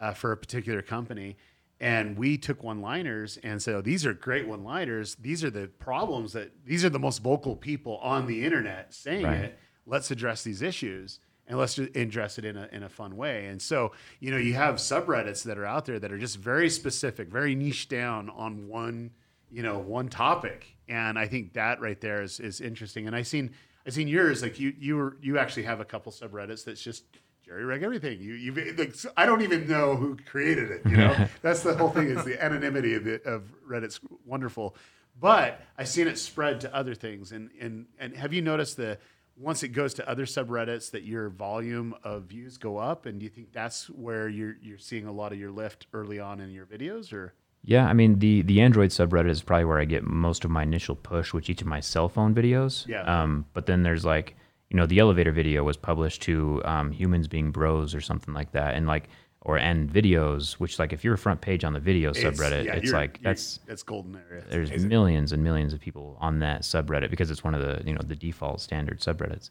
uh, for a particular company. And we took one liners and said, oh, these are great one liners. These are the problems that, these are the most vocal people on the internet saying Right. it. Let's address these issues and let's just address it in a, in a fun way. And so, you know, you have subreddits that are out there that are just very specific, very niche down on one, you know, one topic. And I think that right there is, is interesting. And I seen, I seen yours, like you, you were, you actually have a couple subreddits that's just jerry rig everything. You, you, like, I don't even know who created it. You know, that's the whole thing is the anonymity of the, of Reddit's wonderful. But I've seen it spread to other things. And, and, and have you noticed the, once it goes to other subreddits that your volume of views go up and do you think that's where you're you're seeing a lot of your lift early on in your videos or Yeah, I mean the the Android subreddit is probably where I get most of my initial push with each of my cell phone videos. Yeah. Um, but then there's like, you know, the elevator video was published to um, humans being bros or something like that, and like or end videos, which like if you're a front page on the video subreddit, yeah, it's like that's that's golden area there's millions and millions of people on that subreddit because it's one of the you know the default standard subreddits.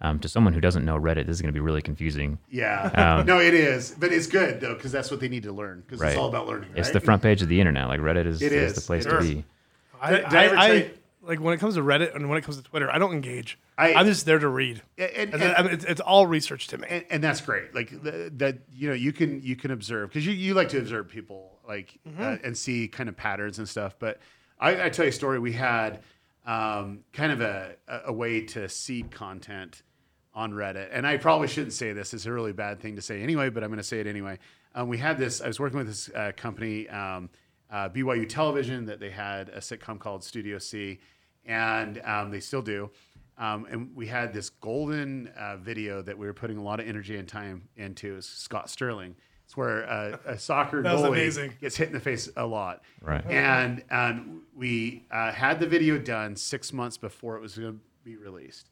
Um, to someone who doesn't know Reddit, this is going to be really confusing. yeah no it is but it's good though because that's what they need to learn because Um, Right. it's all about learning It's the front page of the internet. Like Reddit is, It is is. the place It to is. be. I, Did- did I ever I, tell I- you- like when it comes to Reddit and when it comes to Twitter, I don't engage. I- am just there to read. And- and- I mean, it's, it's all research to me. and, and that's great. Like the, that you know you can you can observe because you, you like to observe people like uh, and see kind of patterns and stuff. But i, I tell you a story. We had um, kind of a, a a way to seed content on reddit. And i probably shouldn't say this. It's a really bad thing to say anyway but i'm going to say it anyway. Um, we had this i was working with this uh, company um, uh, byu television that they had a sitcom called studio c and um, they still do um, and we had this golden uh, video that we were putting a lot of energy and time into. Is Scott Sterling. It's where uh, a soccer goalie amazing. gets hit in the face a lot. Right. And and we uh, had the video done six months before it was going to be released,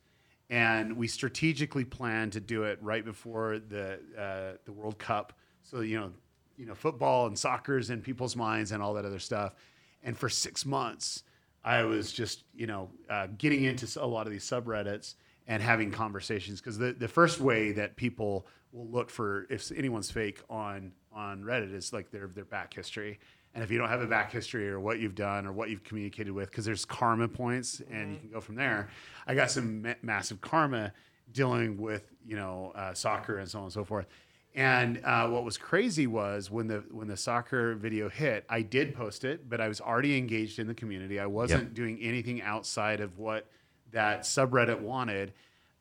and we strategically planned to do it right before the uh, the World Cup. So you know, you know, football and soccer's in people's minds and all that other stuff. And for six months, I was just, you know, uh, getting into a lot of these subreddits and having conversations because the, the first way that people will look for if anyone's fake on on Reddit is like their their back history. And if you don't have a back history or what you've done or what you've communicated with, because there's karma points and you can go from there. I got some ma- massive karma dealing with you know uh, soccer and so on and so forth. And uh, what was crazy was when the when the soccer video hit, I did post it, but I was already engaged in the community. I wasn't doing anything outside of what that subreddit wanted.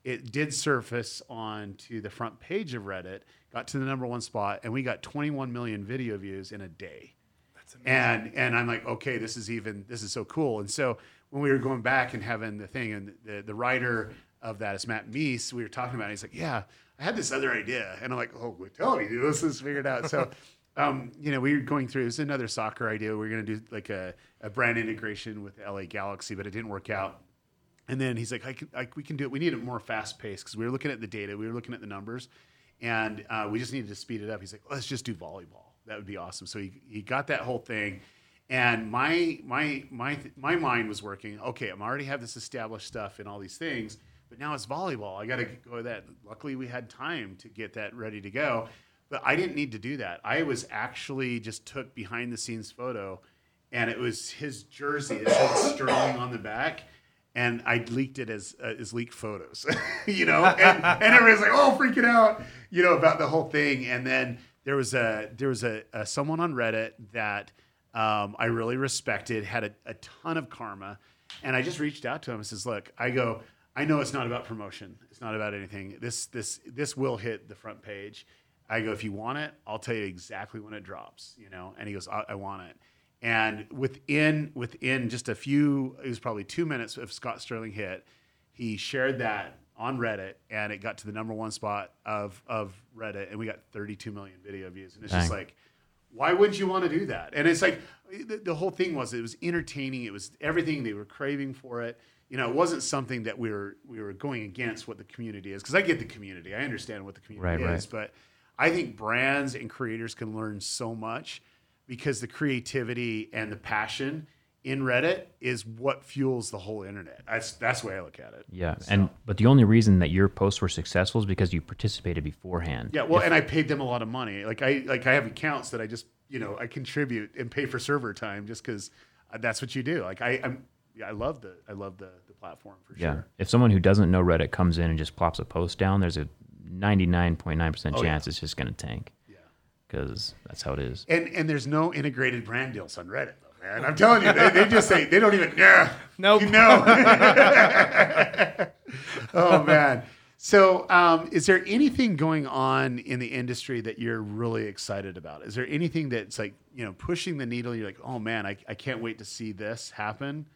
It did surface onto the front page of Reddit, got to the number one spot, and we got 21 million video views in a day. that's And and I'm like, okay, this is even this is so cool. And so when we were going back and having the thing, and the the writer of that is Matt Meese, we were talking about. it. He's like, yeah, I had this other idea, and I'm like, oh, tell me, dude, let's just figure it out. So. Um, you know, we were going through. It was another soccer idea. We were going to do like a, a brand integration with LA Galaxy, but it didn't work out. And then he's like, I can, I, we can do it. We need it more fast paced because we were looking at the data, we were looking at the numbers, and uh, we just needed to speed it up. He's like, let's just do volleyball. That would be awesome. So he, he got that whole thing, and my my my my mind was working. Okay, I'm already have this established stuff and all these things, but now it's volleyball. I got to go with that. Luckily, we had time to get that ready to go, but I didn't need to do that. I was actually just took behind the scenes photo, and it was his jersey. It said Sterling on the back and I leaked it as uh, as leaked photos, you know, and, and everybody's like, oh, freaking out, you know, about the whole thing. And then there was a there was a, a someone on Reddit that um, I really respected, had a, a ton of karma, and I just reached out to him and says, look, I go, I know it's not about promotion, it's not about anything. This this this will hit the front page. I go, if you want it, I'll tell you exactly when it drops, you know. And he goes, I, I want it. And within within just a few, it was probably two minutes of Scott Sterling hit, he shared that on Reddit, and it got to the number one spot of of Reddit, and we got 32 million video views. And it's just like, why wouldn't you want to do that? And it's like the, the whole thing was it was entertaining. It was everything they were craving for it. You know, it wasn't something that we were we were going against what the community is because I get the community, I understand what the community Right, is, but I think brands and creators can learn so much because the creativity and the passion in Reddit is what fuels the whole internet. That's that's the way I look at it. Yeah, and but the only reason that your posts were successful is because you participated beforehand. Yeah, well, and I paid them a lot of money. Like I like I have accounts that I just you know I contribute and pay for server time just because uh, that's what you do. Like I I'm I love the I love the the platform for Yeah. sure. If someone who doesn't know Reddit comes in and just plops a post down, there's a 99.9% Oh, yeah. chance it's just going to tank. Yeah. Because that's how it is. And and there's no integrated brand deals on Reddit though, man. I'm telling you, they, they just say they don't even yeah. Nope. You know. oh man. So, um, is there anything going on in the industry that you're really excited about? Is there anything that's like, you know, pushing the needle? You're like, oh man, I, I can't wait to see this happen.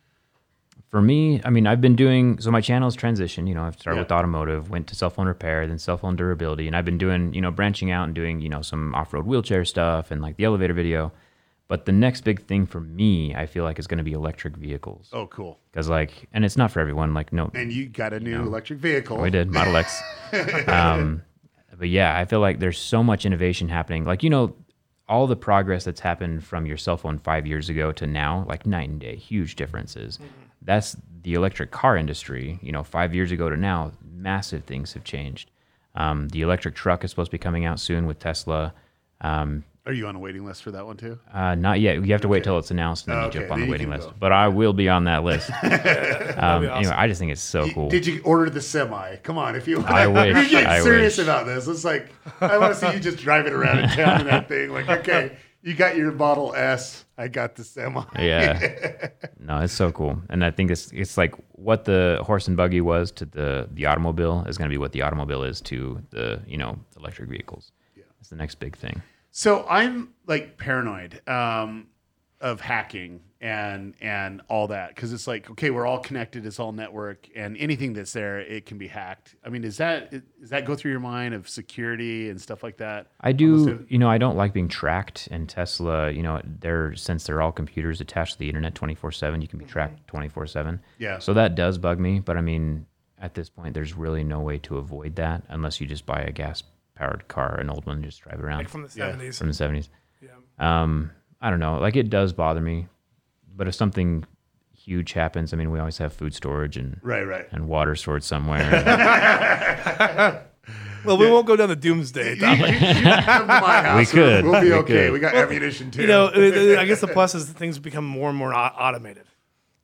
For me, I mean, I've been doing so my channel's transition. You know, I've started Yeah. with automotive, went to cell phone repair, then cell phone durability, and I've been doing, you know, branching out and doing, you know, some off road wheelchair stuff and like the elevator video. But the next big thing for me, I feel like, is going to be electric vehicles. Oh, cool. Because, like, and it's not for everyone. Like, no, And you got a new electric vehicle. we did Model X. um, but yeah, I feel like there's so much innovation happening. Like you know, all the progress that's happened from your cell phone five years ago to now, like night and day, huge differences. That's the electric car industry. You know, five years ago to now, massive things have changed. Um, the electric truck is supposed to be coming out soon with Tesla. Um, Are you on a waiting list for that one too? uh, not yet. You have to wait till it's announced and then Oh, you okay. jump on Then the waiting list. go. But I will be on that list. um, awesome. Anyway, I just think it's so cool. Did you order the semi? Come on, if you. I wish. You're getting I serious wish. about this, it's like I want to see you just driving around in town in that thing. Like, okay, you got your Model S, I got the semi. Yeah. no, it's so cool. And I think it's it's like what the horse and buggy was to the the automobile is going to be what the automobile is to the, you know, electric vehicles. Yeah. It's the next big thing. So I'm like paranoid um, of hacking and and all that because it's like okay, we're all connected, it's all network, and anything that's there, it can be hacked. I mean, is that does that go through your mind of security and stuff like that? I Almost do, you know, I don't like being tracked and Tesla, you know, they're since they're all computers attached to the internet 24/7, you can be tracked 24/7. Yeah. So that does bug me, but I mean, at this point there's really no way to avoid that unless you just buy a gas powered car, an old one, just drive around. like from the Yeah. 70s. from the 70s. Yeah. Um, I don't know. Like it does bother me, but if something huge happens, I mean, we always have food storage and Right, right. and water stored somewhere. Well, we won't go down the doomsday topic. Come to my house. could. We'll be We okay. could. We got ammunition too. you know, I guess the plus is that things become more and more au- automated,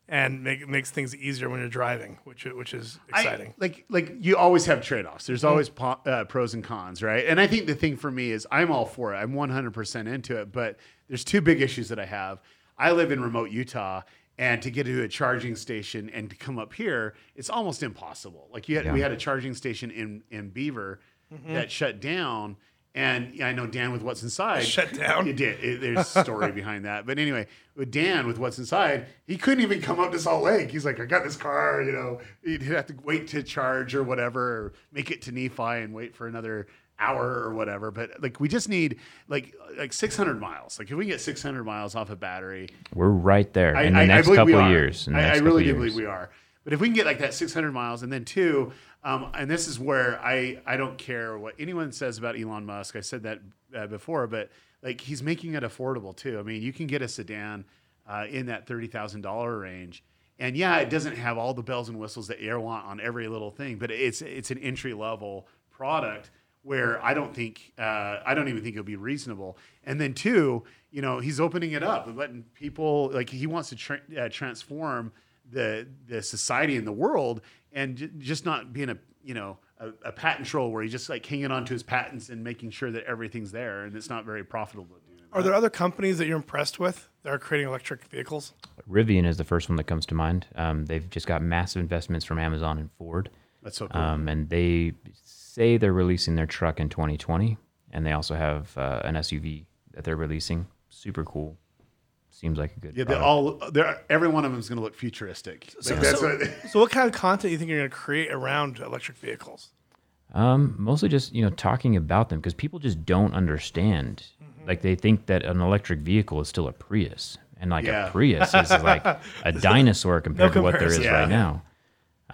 and make, makes things easier when you're driving, which which is I- exciting. like like you always have trade offs. There's always po- uh, pros and cons, right? And I think the thing for me is I'm all for it. I'm 100% into it. But there's two big issues that I have. I live in remote Utah, and to get to a charging station and to come up here, it's almost impossible. Like you had, we had a charging station in in Beaver that shut down. And I know Dan with what's inside Shut down? It did. It, there's a story behind that. But anyway, with Dan with what's inside, he couldn't even come up to Salt Lake. He's like, I got this car. You know, he'd have to wait to charge or whatever, or make it to Nephi and wait for another hour or whatever. But like, we just need like like 600 miles. Like, if we can get 600 miles off a battery, We're right there I- in the I- I next believe we couple of years. In the I, I really couple do believe we are. But if we can get like that 600 miles, and then two, um, and this is where I I don't care what anyone says about Elon Musk. I said that uh, before, but like he's making it affordable too. I mean, you can get a sedan uh, in that thirty thousand dollar range. And yeah, it doesn't have all the bells and whistles that you want on every little thing, but it's it's an entry level product where I don't think uh, I don't even think it'll be reasonable. And then two, you know, he's opening it up and letting people like he wants to tra- uh, transform the the society and the world, and j- just not being a you know a, a patent troll where he's just like hanging on to his patents and making sure that everything's there, and it's not very profitable. Are there other companies that you're impressed with that are creating electric vehicles? Rivian is the first one that comes to mind. Um, they've just got massive investments from Amazon and Ford, That's so cool. um, and they say they're releasing their truck in 2020, and they also have uh, an SUV that they're releasing. Super cool. Seems like a good. yeah, they product. all they're every one of them is going to look futuristic. Like, that's so, what, so what kind of content do you think you're going to create around electric vehicles? Um, mostly just you know talking about them because people just don't understand. Like they think that an electric vehicle is still a Prius, and like Yeah. a Prius is like a dinosaur compared to what there is comparison. right now.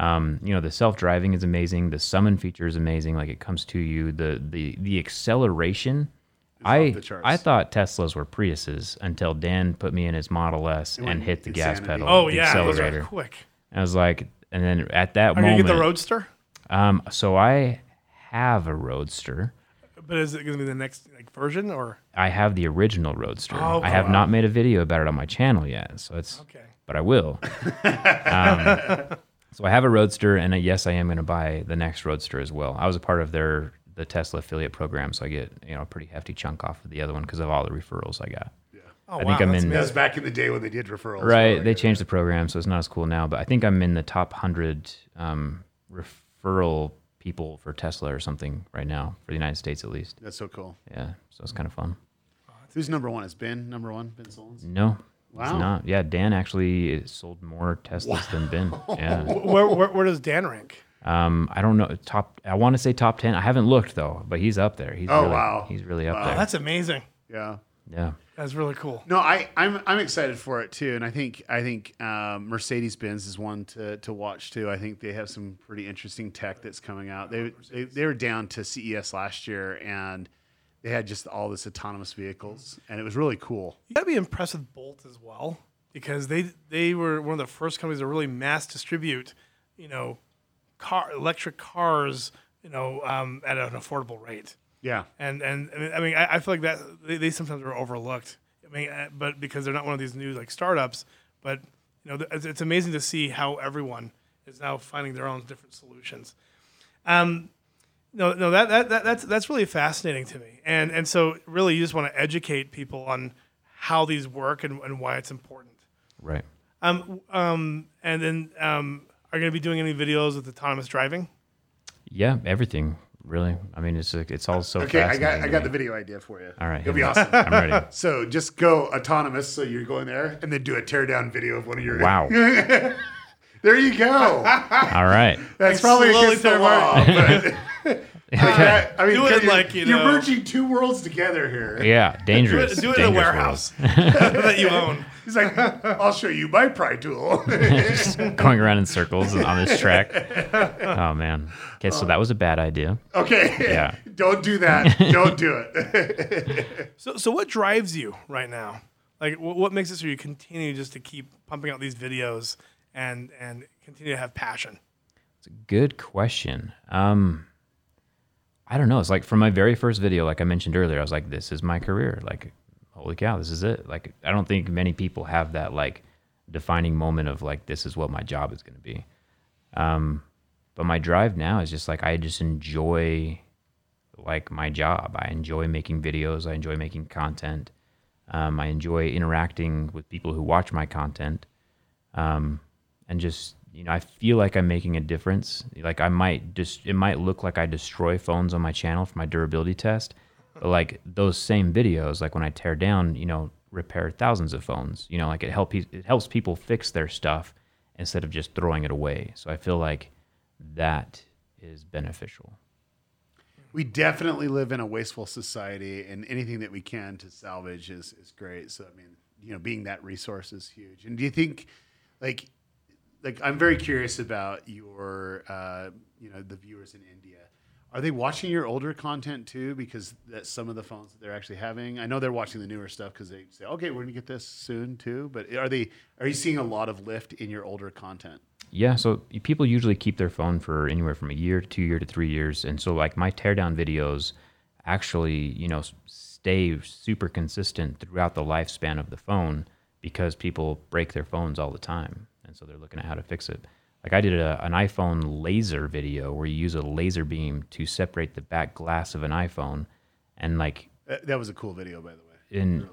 Um, you know, the self driving is amazing. The summon feature is amazing. Like it comes to you. The the the acceleration. I. I thought Teslas were Priuses until Dan put me in his Model S and, went hit the gas insanity. pedal. Oh the yeah, those are accelerator. quick. I was like, and then at that Are you gonna get the Roadster? um, so I have a Roadster. But is it gonna be the next like version or I have the original Roadster. Oh, I have wow. not made a video about it on my channel yet, so it's okay? but I will. um, so I have a Roadster, and uh, yes, I am going to buy the next Roadster as well. I was a part of their the Tesla affiliate program, so I get you know a pretty hefty chunk off of the other one because of all the referrals I got. Yeah. Oh, I think wow, I'm that's in- That was back in the day when they did referrals. Right, Like, they changed the program, so it's not as cool now. But I think I'm in the top hundred um, referral people for Tesla or something right now for the United States at least. That's so cool. Yeah, so it's kind of fun. Who's number one? Is Ben number one? Ben Sullins? No, Wow. it's not. Yeah, Dan actually sold more Teslas than Ben. Yeah. Where, where, where does Dan rank? Um, I don't know top. I want to say top ten. I haven't looked though, but he's up there. He's Oh, really, wow. He's really up Wow. there. That's amazing. Yeah. yeah. That's really cool. No, I, I'm I'm excited for it too, and I think I think um, Mercedes Benz is one to, to watch too. I think they have some pretty interesting tech that's coming out. They, they they were down to CES last year, and they had just all this autonomous vehicles, and it was really cool. You gotta be impressed with Bolt as well because they they were one of the first companies to really mass distribute, you know, car electric cars, you know, um, at an affordable rate. Yeah, And and I mean, I, mean, I, I feel like that they, they sometimes are overlooked. I mean, uh, but because they're not one of these new like startups, but you know, it's, it's amazing to see how everyone is now finding their own different solutions. Um, no, no, that, that, that that's that's really fascinating to me, and and so really, you just want to educate people on how these work and, and why it's important. Right. Um, um, and then um, are you going to be doing any videos with autonomous driving? Yeah. Everything really. I mean, it's it's all so. okay. I got I got the video idea for you. All right, it'll be awesome. I'm ready. So just go autonomous. So you're going there, and then do a teardown video of one of your. Wow. There you go. all right. That's probably slowly against the start law. but- Okay. I mean, Do it 'cause you're, like, you you're know- merging two worlds together here. Yeah. dangerous. Do Dangerous. it, do it in a warehouse that you own. He's like, I'll show you my pride tool. world. Going around in circles on this track. Oh man. Okay, so that was a bad idea. okay. Yeah. Don't do that. Don't do it. So, so what drives you right now? Like, wh- what makes it so you continue just to keep pumping out these videos and and continue to have passion? It's a good question. Um, I don't know. It's like from my very first video, like I mentioned earlier, I was like, this is my career. Like, holy cow, this is it. Like, I don't think many people have that like defining moment of like, this is what my job is going to be. Um, but my drive now is just like, I just enjoy like my job. I enjoy making videos. I enjoy making content. Um, I enjoy interacting with people who watch my content um, and just you know I feel like I'm making a difference. Like I might just it might look like I destroy phones on my channel for my durability test, but like those same videos, like when I tear down, you know, repair thousands of phones. You know, like it help it helps people fix their stuff instead of just throwing it away. So I feel like that is beneficial. we definitely live in a wasteful society, and anything that we can to salvage is, is great. So, I mean, you know, being that resource is huge. And do you think, like, like I'm very curious about your, uh, you know, the viewers in India. Are they watching your older content too? Because that's some of the phones that they're actually having. I know they're watching the newer stuff because they say, "Okay, we're gonna get this soon too." But are they? Are you seeing a lot of lift in your older content? Yeah, so people usually keep their phone for anywhere from a year to two year to three years, and so like my teardown videos actually, you know, stay super consistent throughout the lifespan of the phone because people break their phones all the time, and so they're looking at how to fix it. Like I did a, an iPhone laser video where you use a laser beam to separate the back glass of an iPhone, and like That, that was a cool video, by the way. in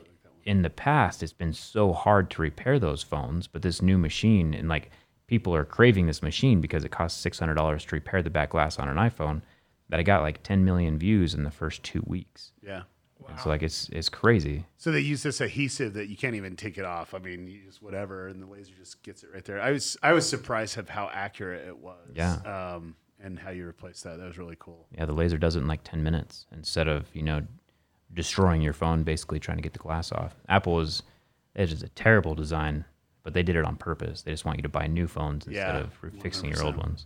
in the past it's been so hard to repair those phones but this new machine and like people are craving this machine because it costs $600 to repair the back glass on an iphone that i got like 10 million views in the first two weeks Yeah. And so like it's it's crazy So they use this adhesive that you can't even take it off. I mean, you just whatever, and the laser just gets it right there. I was I was surprised of how accurate it was. Yeah. Um, and how you replaced that. That was really cool. yeah the laser does it in like 10 minutes instead of you know destroying your phone basically trying to get the glass off apple is it is a terrible design but but they did it on purpose. They just want you to buy new phones instead Yeah, of fixing your old ones.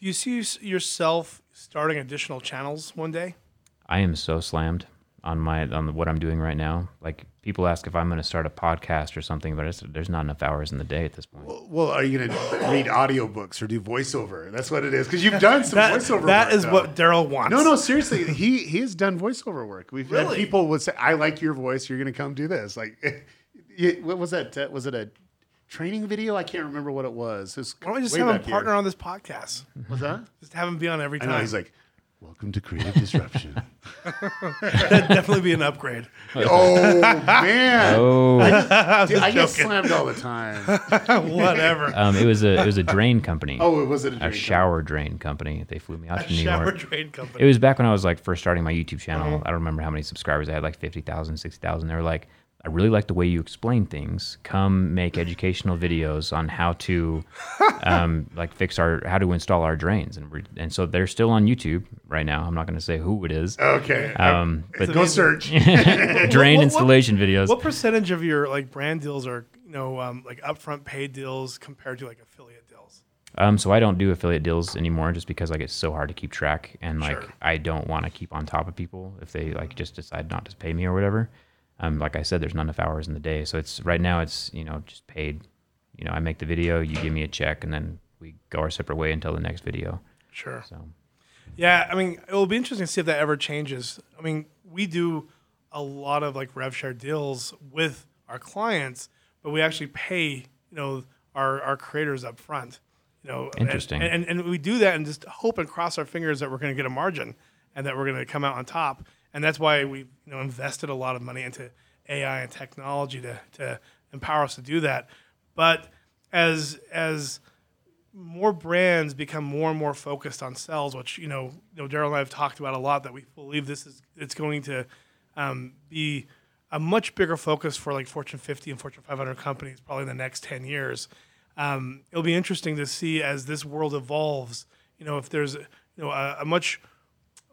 Do you see yourself starting additional channels one day? I am so slammed on my on what I'm doing right now. Like people ask if I'm going to start a podcast or something, but it's, there's not enough hours in the day at this point. Well, are you going to read audiobooks or do voiceover? That's what it is. Because you've done some That, voiceover that work, is though. what Daryl wants. No, no, seriously. He he has done voiceover work. We've had Really? people would say, "I like your voice. You're going to come do this." Like, you- what was that? Uh, was it a training video? I can't remember what it was. It was Why don't we just have him back here. partner on this podcast? Was that? Just have him be on every I time. know. He's like, "Welcome to Creative Disruption." That'd definitely be an upgrade. oh man, Oh, Dude, I get slammed all the time. Whatever. um, it was a it was a drain company, Oh, it was it a, a drink? shower drain company. They flew me out to New Shower York. drain company. It was back when I was like first starting my YouTube channel. Uh-huh. I don't remember how many subscribers I had, like 50,000, 60,000. They were like, I really like the way you explain things. Come make educational videos on how to, um, like fix our, how to install our drains. And we're, and so they're still on YouTube right now. I'm not going to say who it is. Okay, Um, but go search. drain what- installation videos. What percentage of your like brand deals are you know um, like upfront paid deals compared to like affiliate deals? Um, so I don't do affiliate deals anymore just because like it's so hard to keep track and like Sure. I don't want to keep on top of people if they like just decide not to pay me or whatever. Um, like I said, there's not enough hours in the day, so it's right now it's you know just paid. You know, I make the video, you give me a check, and then we go our separate way until the next video. Sure. So Yeah, I mean, it will be interesting to see if that ever changes. I mean, we do a lot of like rev share deals with our clients, but we actually pay, you know, our, our creators up front. You know, and- Interesting. And, and, we do that and just hope and cross our fingers that we're going to get a margin and that we're going to come out on top. And that's why we, you know, invested a lot of money into AI and technology to, to empower us to do that. But as as more brands become more and more focused on sales, which you know, you know, Daryl and I have talked about a lot. That we believe this is it's going to um, be a much bigger focus for like Fortune 50 and Fortune 500 companies probably in the next 10 years. Um, it'll be interesting to see as this world evolves. You know, if there's you know a, a much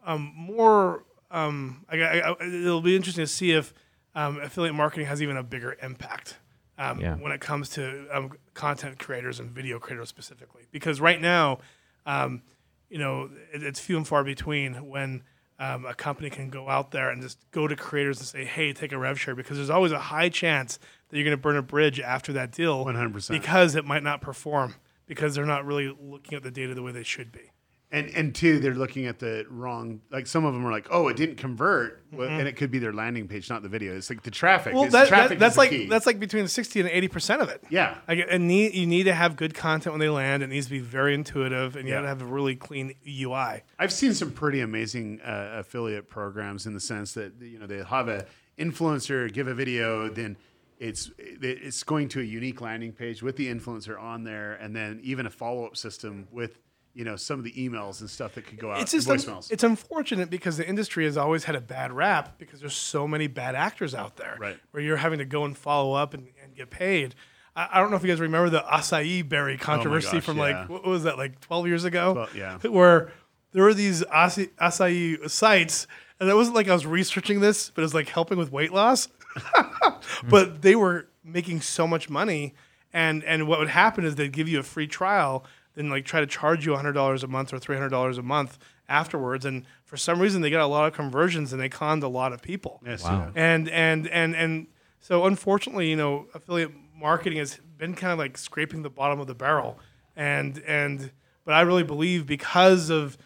um, more. Um, I, I, I- it'll be interesting to see if um, affiliate marketing has even a bigger impact um, Yeah. when it comes to um, content creators and video creators specifically. Because right now, um, you know, it, it's few and far between when um, a company can go out there and just go to creators and say, "Hey, take a rev share," because there's always a high chance that you're going to burn a bridge after that deal, 100%. because it might not perform because they're not really looking at the data the way they should be. And and two, they're looking at the wrong. Like some of them are like, oh, it didn't convert, well, and it could be their landing page, not the video. It's like the traffic. Mm-hmm. Well, that, traffic that, that's like key. that's like between sixty and eighty percent of it. yeah. Like, and need, you need to have good content when they land. It needs to be very intuitive, and you Yeah. got to have a really clean UI. I've seen some pretty amazing uh, affiliate programs in the sense that you know they have a influencer give a video, then it's it's going to a unique landing page with the influencer on there, and then even a follow up system with you know some of the emails and stuff that could go out. It's just voicemails. it's unfortunate because the industry has always had a bad rap because there's so many bad actors out there. Right. Where you're having to go and follow up and, and get paid. I, I don't know if you guys remember the acai berry oh controversy Oh gosh, from yeah. like what was that like 12 years ago? Well, yeah. Where there were these acai, acai sites, and it wasn't like I was researching this, but it was like helping with weight loss. Mm. but they were making so much money and and what would happen is they'd give you a free trial then like try to charge you $100 a month or $300 a month afterwards and for some reason they got a lot of conversions and they conned a lot of people Yes, Wow. yeah. and and and and so unfortunately you know affiliate marketing has been kind of like scraping the bottom of the barrel and and but i really believe because of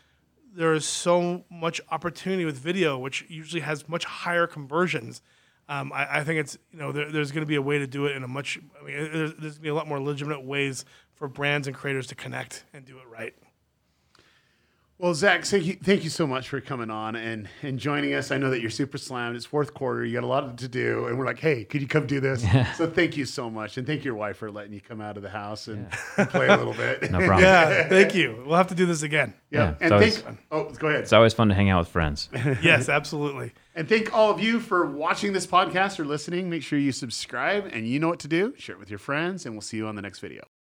there is so much opportunity with video which usually has much higher conversions um, I, I think it's you know there, there's going to be a way to do it in a much I mean there's, there's going to be a lot more legitimate ways for brands and creators to connect and do it right. Well, Zach, thank you, thank you so much for coming on and, and joining us. I know that you're super slammed. It's fourth quarter. You got a lot to do. And we're like, hey, could you come do this? so thank you so much. And thank your wife for letting you come out of the house and, and play a little bit. No problem. Yeah, thank you. We'll have to do this again. Yeah. Yeah, And so thank, oh, go ahead. It's always fun to hang out with friends. Yes, absolutely. And thank all of you for watching this podcast or listening. Make sure you subscribe and you know what to do. Share it with your friends, and we'll see you on the next video.